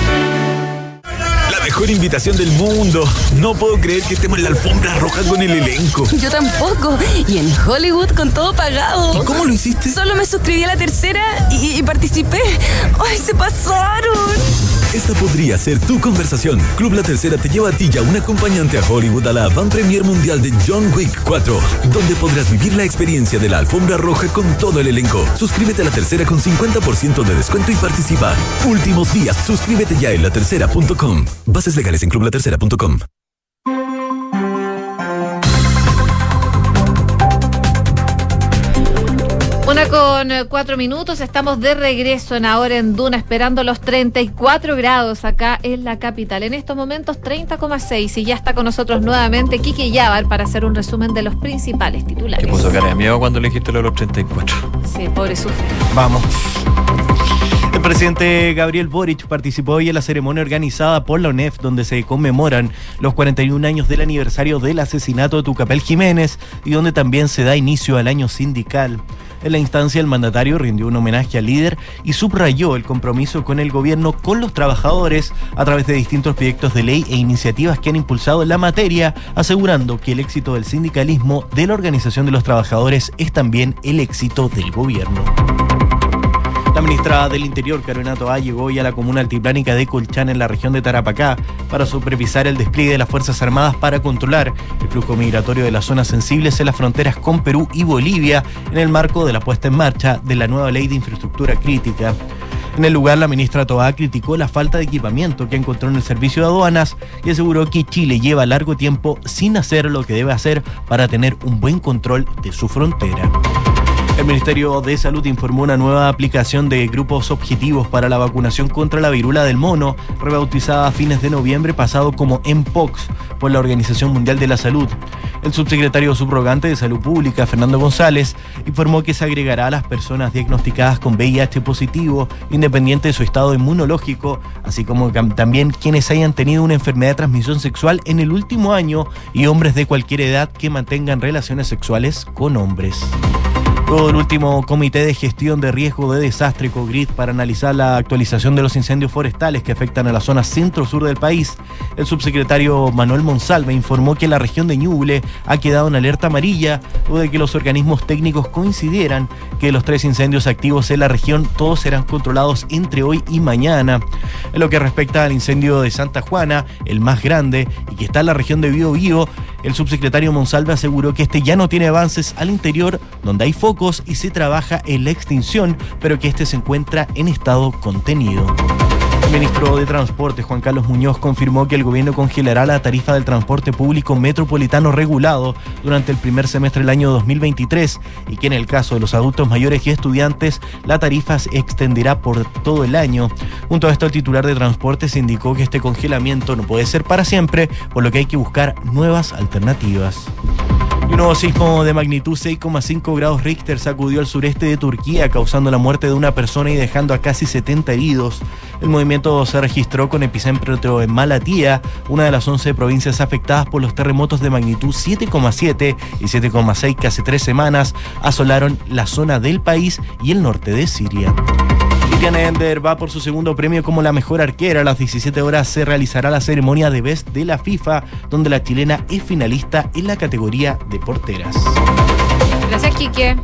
La Mejor invitación del mundo. No puedo creer que estemos en la alfombra roja con el elenco. Yo tampoco. Y en Hollywood con todo pagado. ¿Y cómo lo hiciste? Solo me suscribí a la tercera y, y participé. ¡Ay, se pasaron! Esta podría ser tu conversación. Club La Tercera te lleva a ti y a un acompañante a Hollywood a la Avant Premier Mundial de John Wick 4, donde podrás vivir la experiencia de la alfombra roja con todo el elenco. Suscríbete a La Tercera con 50% de descuento y participa. Últimos días, suscríbete ya en latercera.com. Bases legales en clublatercera.com. Una con eh, cuatro minutos, estamos de regreso en ahora en Duna, esperando los 34 grados acá en la capital. En estos momentos 30,6 y ya está con nosotros nuevamente Kiki Yabar para hacer un resumen de los principales titulares. ¿Qué puso cara de miedo cuando le dijiste lo de los 34? Sí, pobre sufre. Vamos. El presidente Gabriel Boric participó hoy en la ceremonia organizada por la UNEF, donde se conmemoran los 41 años del aniversario del asesinato de Tucapel Jiménez y donde también se da inicio al año sindical. En la instancia, el mandatario rindió un homenaje al líder y subrayó el compromiso con el gobierno con los trabajadores a través de distintos proyectos de ley e iniciativas que han impulsado la materia, asegurando que el éxito del sindicalismo de la Organización de los Trabajadores es también el éxito del gobierno. La ministra del Interior, Carolina Toá, llegó hoy a la comuna altiplánica de Colchán en la región de Tarapacá para supervisar el despliegue de las Fuerzas Armadas para controlar el flujo migratorio de las zonas sensibles en las fronteras con Perú y Bolivia en el marco de la puesta en marcha de la nueva ley de infraestructura crítica. En el lugar, la ministra Toá criticó la falta de equipamiento que encontró en el servicio de aduanas y aseguró que Chile lleva largo tiempo sin hacer lo que debe hacer para tener un buen control de su frontera. Ministerio de Salud informó una nueva aplicación de grupos objetivos para la vacunación contra la viruela del mono, rebautizada a fines de noviembre pasado como MPOX por la Organización Mundial de la Salud. El subsecretario subrogante de Salud Pública, Fernando González, informó que se agregará a las personas diagnosticadas con VIH positivo, independiente de su estado inmunológico, así como también quienes hayan tenido una enfermedad de transmisión sexual en el último año y hombres de cualquier edad que mantengan relaciones sexuales con hombres. Luego el último comité de gestión de riesgo de desastre COGRID para analizar la actualización de los incendios forestales que afectan a la zona centro-sur del país, el subsecretario Manuel Monsalve informó que la región de Ñuble ha quedado en alerta amarilla luego de que los organismos técnicos coincidieran que los tres incendios activos en la región todos serán controlados entre hoy y mañana. En lo que respecta al incendio de Santa Juana, el más grande y que está en la región de Bío, el subsecretario Monsalve aseguró que este ya no tiene avances al interior donde hay focos y se trabaja en la extinción, pero que este se encuentra en estado contenido. El ministro de Transporte, Juan Carlos Muñoz, confirmó que el gobierno congelará la tarifa del transporte público metropolitano regulado durante el primer semestre del año 2023 y que en el caso de los adultos mayores y estudiantes, la tarifa se extenderá por todo el año. Junto a esto, el titular de Transporte se indicó que este congelamiento no puede ser para siempre, por lo que hay que buscar nuevas alternativas. Un nuevo sismo de magnitud 6,5 grados Richter sacudió al sureste de Turquía, causando la muerte de una persona y dejando a casi 70 heridos. El movimiento se registró con epicentro en Malatía, una de las 11 provincias afectadas por los terremotos de magnitud 7,7 y 7,6 que hace tres semanas asolaron la zona del país y el norte de Siria. Liliana Ender va por su segundo premio como la mejor arquera. A las 17 horas se realizará la ceremonia de Best de la FIFA, donde la chilena es finalista en la categoría de porteras. Gracias, Quique.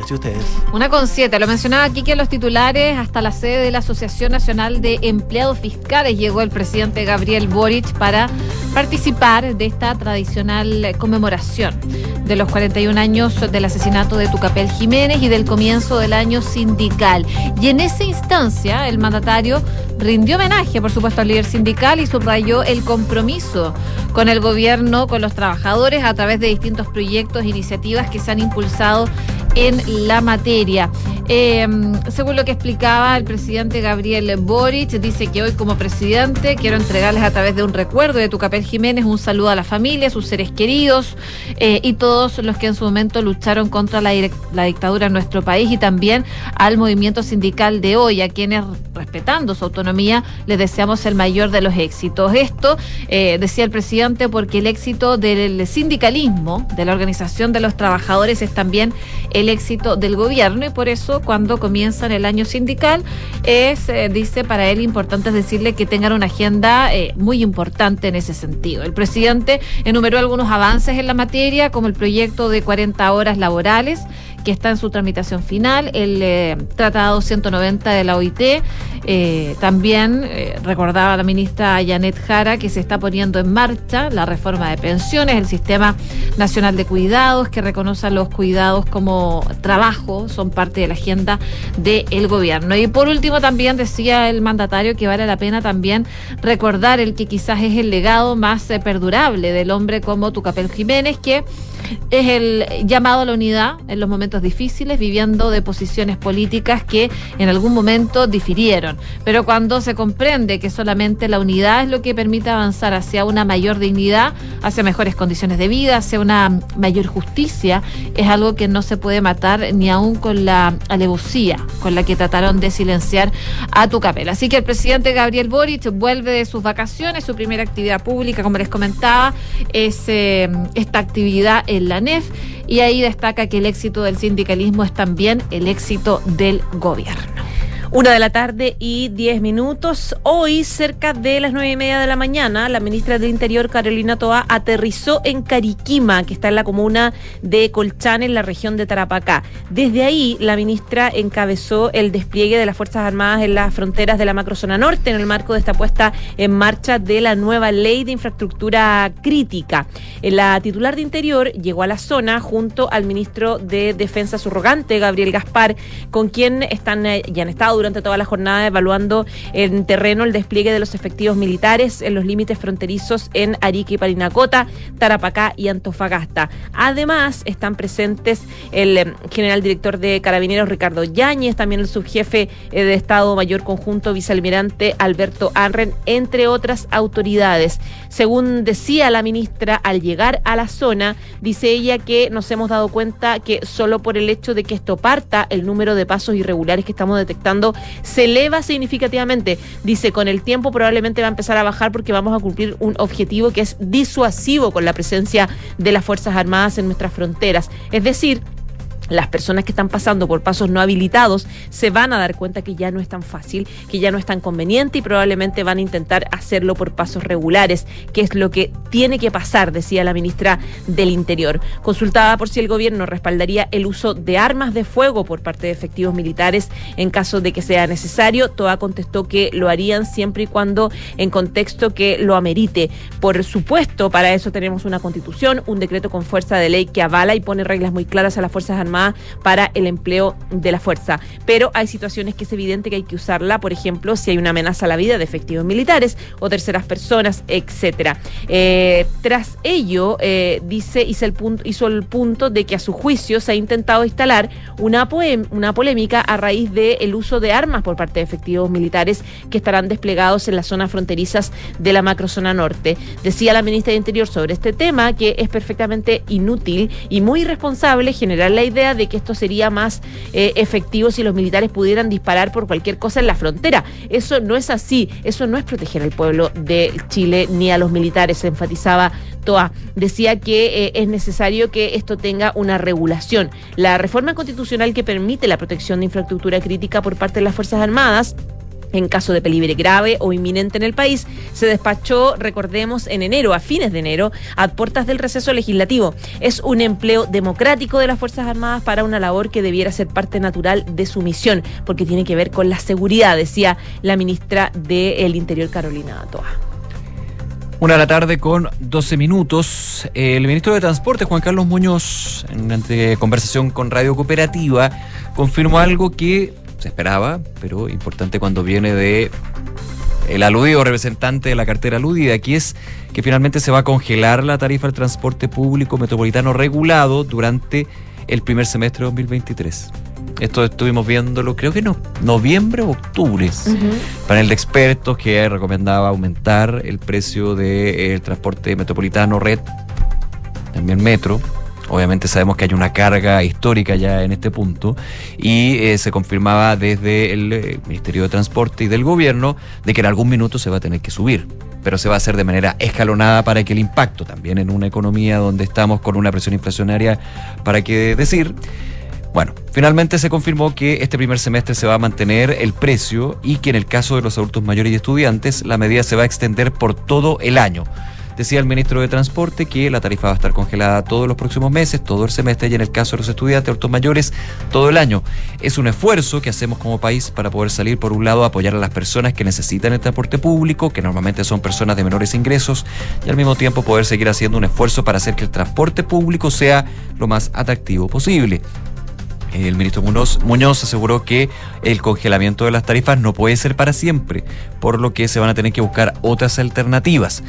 A. Una con siete, lo mencionaba aquí que los titulares hasta la sede de la Asociación Nacional de Empleados Fiscales llegó el presidente Gabriel Boric para participar de esta tradicional conmemoración de los 41 años del asesinato de Tucapel Jiménez y del comienzo del año sindical. Y en esa instancia el mandatario rindió homenaje, por supuesto, al líder sindical y subrayó el compromiso con el gobierno, con los trabajadores a través de distintos proyectos e iniciativas que se han impulsado en la materia. Eh, según lo que explicaba el presidente Gabriel Boric, dice que hoy como presidente quiero entregarles a través de un recuerdo de Tucapel Jiménez un saludo a la familia, a sus seres queridos eh, y todos los que en su momento lucharon contra la, la dictadura en nuestro país y también al movimiento sindical de hoy, a quienes respetando su autonomía les deseamos el mayor de los éxitos. Esto, eh, decía el presidente, porque el éxito del sindicalismo, de la organización de los trabajadores, es también éxito del gobierno y por eso cuando comienzan el año sindical es, eh, dice, para él importante decirle que tengan una agenda eh, muy importante en ese sentido. El presidente enumeró algunos avances en la materia, como el proyecto de 40 horas laborales que está en su tramitación final, el eh, Tratado 190 de la OIT. eh, también eh, recordaba la ministra Janet Jara que se está poniendo en marcha la reforma de pensiones, el Sistema Nacional de Cuidados, que reconoce los cuidados como trabajo, son parte de la agenda del gobierno. Y por último, también decía el mandatario que vale la pena también recordar el que quizás es el legado más perdurable del hombre como Tucapel Jiménez, que es el llamado a la unidad en los momentos difíciles, viviendo de posiciones políticas que en algún momento difirieron. Pero cuando se comprende que solamente la unidad es lo que permite avanzar hacia una mayor dignidad, hacia mejores condiciones de vida, hacia una mayor justicia, es algo que no se puede matar ni aún con la alevosía con la que trataron de silenciar a Tucapel. Así que el presidente Gabriel Boric vuelve de sus vacaciones, su primera actividad pública, como les comentaba, es eh, esta actividad en la NEF y ahí destaca que el éxito del sindicalismo es también el éxito del gobierno. Una de la tarde y diez minutos. Hoy, cerca de las nueve y media de la mañana, la ministra del Interior, Carolina Toa, aterrizó en Cariquima, que está en la comuna de Colchán, en la región de Tarapacá. Desde ahí, la ministra encabezó el despliegue de las Fuerzas Armadas en las fronteras de la macrozona norte, en el marco de esta puesta en marcha de la nueva ley de infraestructura crítica. La titular de Interior llegó a la zona junto al ministro de Defensa subrogante, Gabriel Gaspar, con quien están eh, y han estado durante toda la jornada evaluando en terreno el despliegue de los efectivos militares en los límites fronterizos en Arica y Parinacota, Tarapacá y Antofagasta. Además, están presentes el eh, general director de Carabineros Ricardo Yáñez, también el subjefe eh, de Estado Mayor Conjunto vicealmirante Alberto Arren, entre otras autoridades. Según decía la ministra, al llegar a la zona, dice ella que nos hemos dado cuenta que solo por el hecho de que esto parta, el número de pasos irregulares que estamos detectando se eleva significativamente. Dice, con el tiempo probablemente va a empezar a bajar porque vamos a cumplir un objetivo que es disuasivo con la presencia de las Fuerzas Armadas en nuestras fronteras. Es decir, las personas que están pasando por pasos no habilitados se van a dar cuenta que ya no es tan fácil, que ya no es tan conveniente y probablemente van a intentar hacerlo por pasos regulares, que es lo que tiene que pasar, decía la ministra del Interior. Consultada por si el gobierno respaldaría el uso de armas de fuego por parte de efectivos militares en caso de que sea necesario, Toa contestó que lo harían siempre y cuando en contexto que lo amerite. Por supuesto, para eso tenemos una constitución, un decreto con fuerza de ley que avala y pone reglas muy claras a las Fuerzas Armadas para el empleo de la fuerza. Pero hay situaciones que es evidente que hay que usarla, por ejemplo, si hay una amenaza a la vida de efectivos militares o terceras personas, etcétera. Eh, tras ello, eh, dice, hizo el, punto, hizo el punto de que a su juicio se ha intentado instalar una, una polémica a raíz del uso de armas por parte de efectivos militares que estarán desplegados en las zonas fronterizas de la macrozona norte. Decía la ministra de Interior sobre este tema que es perfectamente inútil y muy irresponsable generar la idea de que esto sería más eh, efectivo si los militares pudieran disparar por cualquier cosa en la frontera. Eso no es así, eso no es proteger al pueblo de Chile ni a los militares, se enfatizaba Toa. Decía que eh, es necesario que esto tenga una regulación. La reforma constitucional que permite la protección de infraestructura crítica por parte de las Fuerzas Armadas en caso de peligro grave o inminente en el país, se despachó, recordemos, en enero, a fines de enero, a puertas del receso legislativo. Es un empleo democrático de las Fuerzas Armadas para una labor que debiera ser parte natural de su misión, porque tiene que ver con la seguridad, decía la ministra del Interior, Carolina Toa. Una de la tarde con 12 minutos. El ministro de Transporte, Juan Carlos Muñoz, en una conversación con Radio Cooperativa, confirmó algo que se esperaba, pero importante cuando viene de el aludido representante de la cartera aludida, que es que finalmente se va a congelar la tarifa del transporte público metropolitano regulado durante el primer semestre de 2023. Esto estuvimos viéndolo, creo que no, noviembre o octubre. Panel de expertos que recomendaba aumentar el precio del transporte metropolitano, red, también metro. Obviamente sabemos que hay una carga histórica ya en este punto y eh, se confirmaba desde el eh, Ministerio de Transporte y del Gobierno de que en algún minuto se va a tener que subir pero se va a hacer de manera escalonada para que el impacto también en una economía donde estamos con una presión inflacionaria, para qué decir, bueno, finalmente se confirmó que este primer semestre se va a mantener el precio y que en el caso de los adultos mayores y estudiantes la medida se va a extender por todo el año. Decía el ministro de Transporte que la tarifa va a estar congelada todos los próximos meses, todo el semestre y en el caso de los estudiantes adultos mayores, todo el año. Es un esfuerzo que hacemos como país para poder salir, por un lado, a apoyar a las personas que necesitan el transporte público, que normalmente son personas de menores ingresos, y al mismo tiempo poder seguir haciendo un esfuerzo para hacer que el transporte público sea lo más atractivo posible. El ministro Muñoz, aseguró que el congelamiento de las tarifas no puede ser para siempre, por lo que se van a tener que buscar otras alternativas.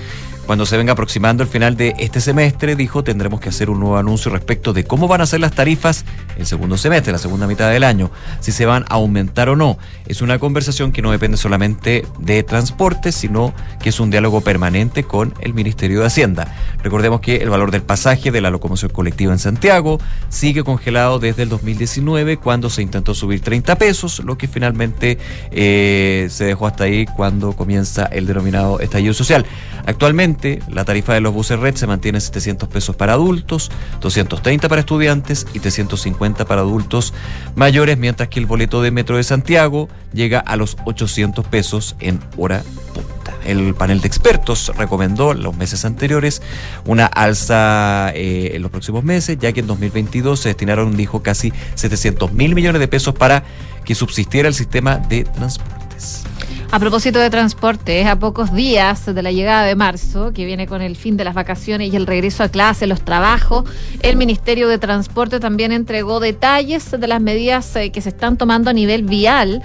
Cuando se venga aproximando el final de este semestre, dijo, tendremos que hacer un nuevo anuncio respecto de cómo van a ser las tarifas el segundo semestre, la segunda mitad del año, si se van a aumentar o no. Es una conversación que no depende solamente de transporte, sino que es un diálogo permanente con el Ministerio de Hacienda. Recordemos que el valor del pasaje de la locomoción colectiva en Santiago sigue congelado desde el 2019, cuando se intentó subir 30 pesos, lo que finalmente eh, se dejó hasta ahí cuando comienza el denominado estallido social. Actualmente, la tarifa de los buses red se mantiene en 700 pesos para adultos, 230 para estudiantes y 350 para adultos mayores, mientras que el boleto de Metro de Santiago llega a los 800 pesos en hora punta. El panel de expertos recomendó los meses anteriores una alza eh, en los próximos meses, ya que en 2022 se destinaron, dijo, casi 700 mil millones de pesos para que subsistiera el sistema de transportes. A propósito de transporte, a pocos días de la llegada de marzo, que viene con el fin de las vacaciones y el regreso a clase, los trabajos, el Ministerio de Transporte también entregó detalles de las medidas eh, que se están tomando a nivel vial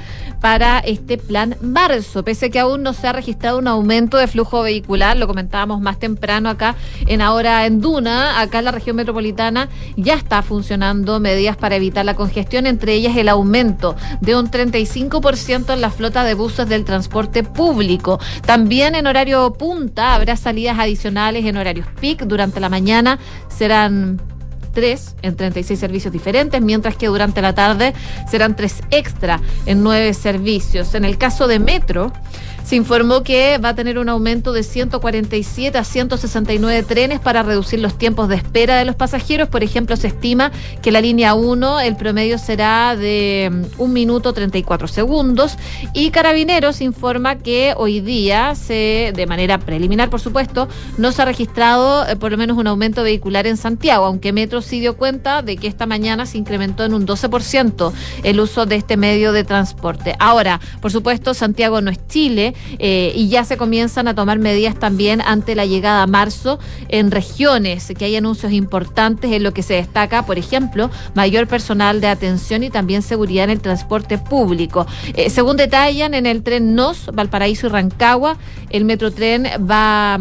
para este plan marzo, pese a que aún no se ha registrado un aumento de flujo vehicular, lo comentábamos más temprano acá en ahora en Duna, acá en la región metropolitana ya está funcionando medidas para evitar la congestión, entre ellas el aumento de un 35% en la flota de buses del transporte público. También en horario punta habrá salidas adicionales en horarios peak durante la mañana serán tres en 36 servicios diferentes, mientras que durante la tarde serán tres extra en nueve servicios. En el caso de Metro, se informó que va a tener un aumento de 147 a 169 trenes para reducir los tiempos de espera de los pasajeros. Por ejemplo, se estima que la línea 1, el promedio será de 1 minuto 34 segundos. Y Carabineros informa que hoy día, se, de manera preliminar, por supuesto, no se ha registrado eh, por lo menos un aumento vehicular en Santiago, aunque Metro sí dio cuenta de que esta mañana se incrementó en un 12% el uso de este medio de transporte. Ahora, por supuesto, Santiago no es Chile eh, y ya se comienzan a tomar medidas también ante la llegada a marzo en regiones, que hay anuncios importantes en lo que se destaca, por ejemplo, mayor personal de atención y también seguridad en el transporte público. Eh, según detallan, en el tren NOS, Valparaíso y Rancagua, el metrotren va...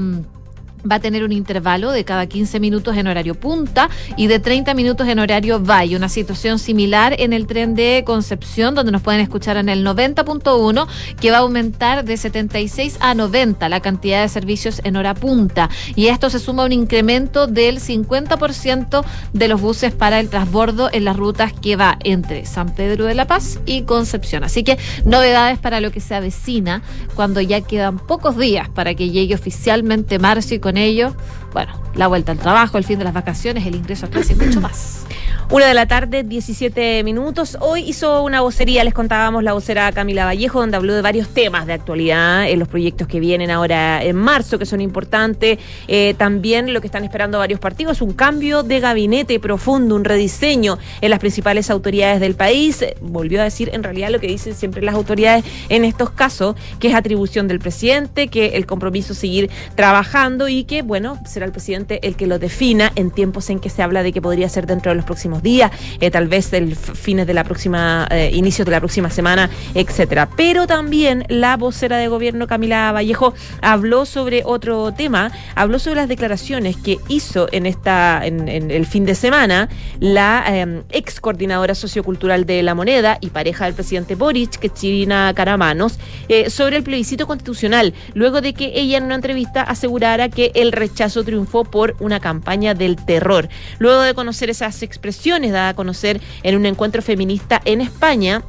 Va a tener un intervalo de cada 15 minutos en horario punta y de 30 minutos en horario valle. Una situación similar en el tren de Concepción, donde nos pueden escuchar en el 90.1, que va a aumentar de 76 a 90 la cantidad de servicios en hora punta. Y esto se suma a un incremento del 50% de los buses para el transbordo en las rutas que va entre San Pedro de la Paz y Concepción. Así que novedades para lo que se avecina cuando ya quedan pocos días para que llegue oficialmente marzo y con ello, bueno, la vuelta al trabajo, el fin de las vacaciones, el ingreso a clase mucho más. Una de la tarde, 17 minutos. Hoy hizo una vocería, les contábamos la vocera Camila Vallejo, donde habló de varios temas de actualidad, en los proyectos que vienen ahora en marzo, que son importantes. Eh, también lo que están esperando varios partidos, un cambio de gabinete profundo, un rediseño en las principales autoridades del país. Volvió a decir en realidad lo que dicen siempre las autoridades en estos casos, que es atribución del presidente, que el compromiso es seguir trabajando y que, bueno, será será el presidente el que lo defina en tiempos en que se habla de que podría ser dentro de los próximos días, eh, tal vez el fines de la próxima, eh, inicios de la próxima semana, etcétera. Pero también la vocera de gobierno, Camila Vallejo, habló sobre otro tema, habló sobre las declaraciones que hizo en esta, en, el fin de semana, la eh, ex coordinadora sociocultural de la moneda y pareja del presidente Boric, que Chirina Caramanos, eh, sobre el plebiscito constitucional, luego de que ella en una entrevista asegurara que el rechazo triunfó por una campaña del terror. Luego de conocer esas expresiones dadas a conocer en un encuentro feminista en España,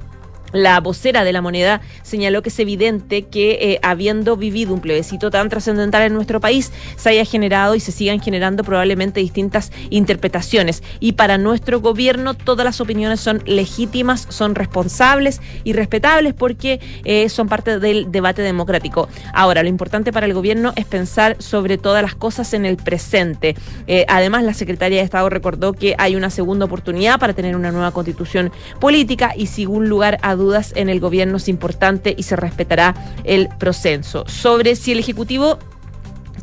la vocera de la moneda señaló que es evidente que eh, habiendo vivido un plebiscito tan trascendental en nuestro país, se haya generado y se sigan generando probablemente distintas interpretaciones. Y para nuestro gobierno todas las opiniones son legítimas, son responsables y respetables porque eh, son parte del debate democrático. Ahora, lo importante para el gobierno es pensar sobre todas las cosas en el presente. Eh, además, la secretaria de Estado recordó que hay una segunda oportunidad para tener una nueva constitución política y sin un lugar a dudas en el gobierno es importante y se respetará el proceso. Sobre si el Ejecutivo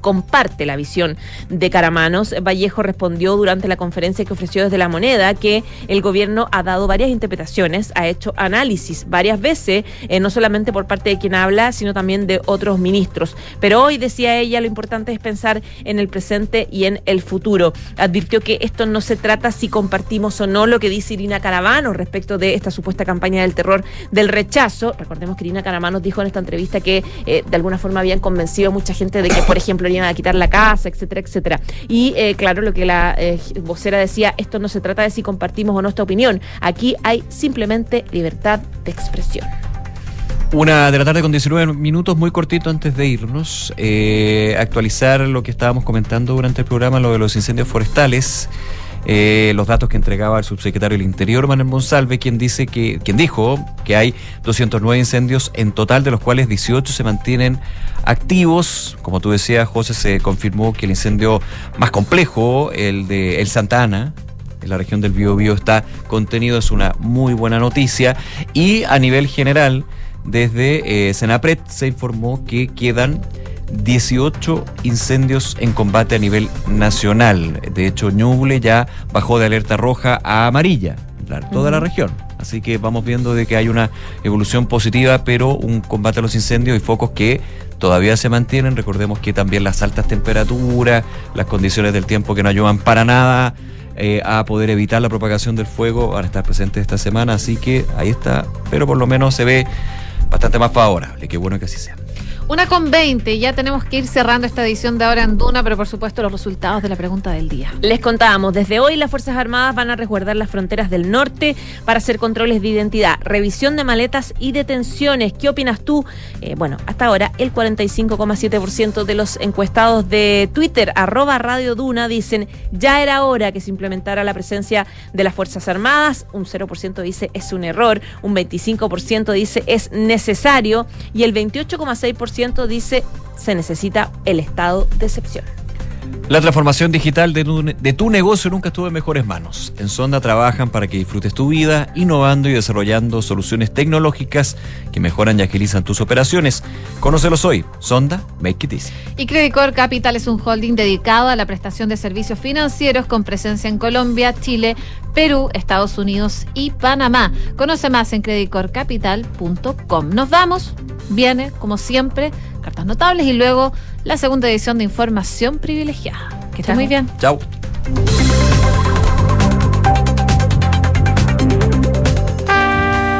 comparte la visión de Caramanos. Vallejo respondió durante la conferencia que ofreció desde la moneda que el gobierno ha dado varias interpretaciones, ha hecho análisis varias veces, eh, no solamente por parte de quien habla, sino también de otros ministros. Pero hoy, decía ella, lo importante es pensar en el presente y en el futuro. Advirtió que esto no se trata si compartimos o no lo que dice Irina Caravano respecto de esta supuesta campaña del terror del rechazo. Recordemos que Irina Caravano dijo en esta entrevista que eh, de alguna forma habían convencido a mucha gente de que, por ejemplo, iban a quitar la casa, etcétera, etcétera. Y eh, claro, lo que la eh, vocera decía, esto no se trata de si compartimos o no esta opinión. Aquí hay simplemente libertad de expresión. Una de la tarde con 19 minutos, muy cortito antes de irnos. Eh, actualizar lo que estábamos comentando durante el programa, lo de los incendios forestales. Eh, los datos que entregaba el subsecretario del Interior, Manuel Monsalve, quien dice que, quien dijo que hay 209 incendios en total, de los cuales 18 se mantienen activos. Como tú decías, José, se confirmó que el incendio más complejo, el de El Santa Ana, en la región del Biobío, está contenido. Es una muy buena noticia. Y a nivel general, desde eh, Senapred se informó que quedan 18 incendios en combate a nivel nacional. De hecho, Ñuble ya bajó de alerta roja a amarilla, la- toda la región. Así que vamos viendo de que hay una evolución positiva, pero un combate a los incendios y focos que todavía se mantienen. Recordemos que también las altas temperaturas, las condiciones del tiempo que no ayudan para nada eh, a poder evitar la propagación del fuego van a estar presentes esta semana. Así que ahí está, pero por lo menos se ve bastante más favorable. Qué bueno que así sea. Una con 20, ya tenemos que ir cerrando esta edición de Ahora en Duna, pero por supuesto los resultados de la pregunta del día. Les contábamos, desde hoy las Fuerzas Armadas van a resguardar las fronteras del norte para hacer controles de identidad, revisión de maletas y detenciones. ¿Qué opinas tú? Eh, bueno, hasta ahora el 45,7% de los encuestados de Twitter, arroba Radio Duna, dicen ya era hora que se implementara la presencia de las Fuerzas Armadas. Un 0% dice es un error, un 25% dice es necesario y el 28,6% dice se necesita el estado de excepción. La transformación digital de tu, de tu negocio nunca estuvo en mejores manos. En Sonda trabajan para que disfrutes tu vida, innovando y desarrollando soluciones tecnológicas que mejoran y agilizan tus operaciones. Conócelos hoy. Sonda, make it easy. Y Credit Corp Capital es un holding dedicado a la prestación de servicios financieros con presencia en Colombia, Chile, Perú, Estados Unidos y Panamá. Conoce más en creditcorpcapital.com. Nos vamos. Viene, como siempre, cartas notables y luego la segunda edición de Información Privilegiada. Que esté muy bien. Chao.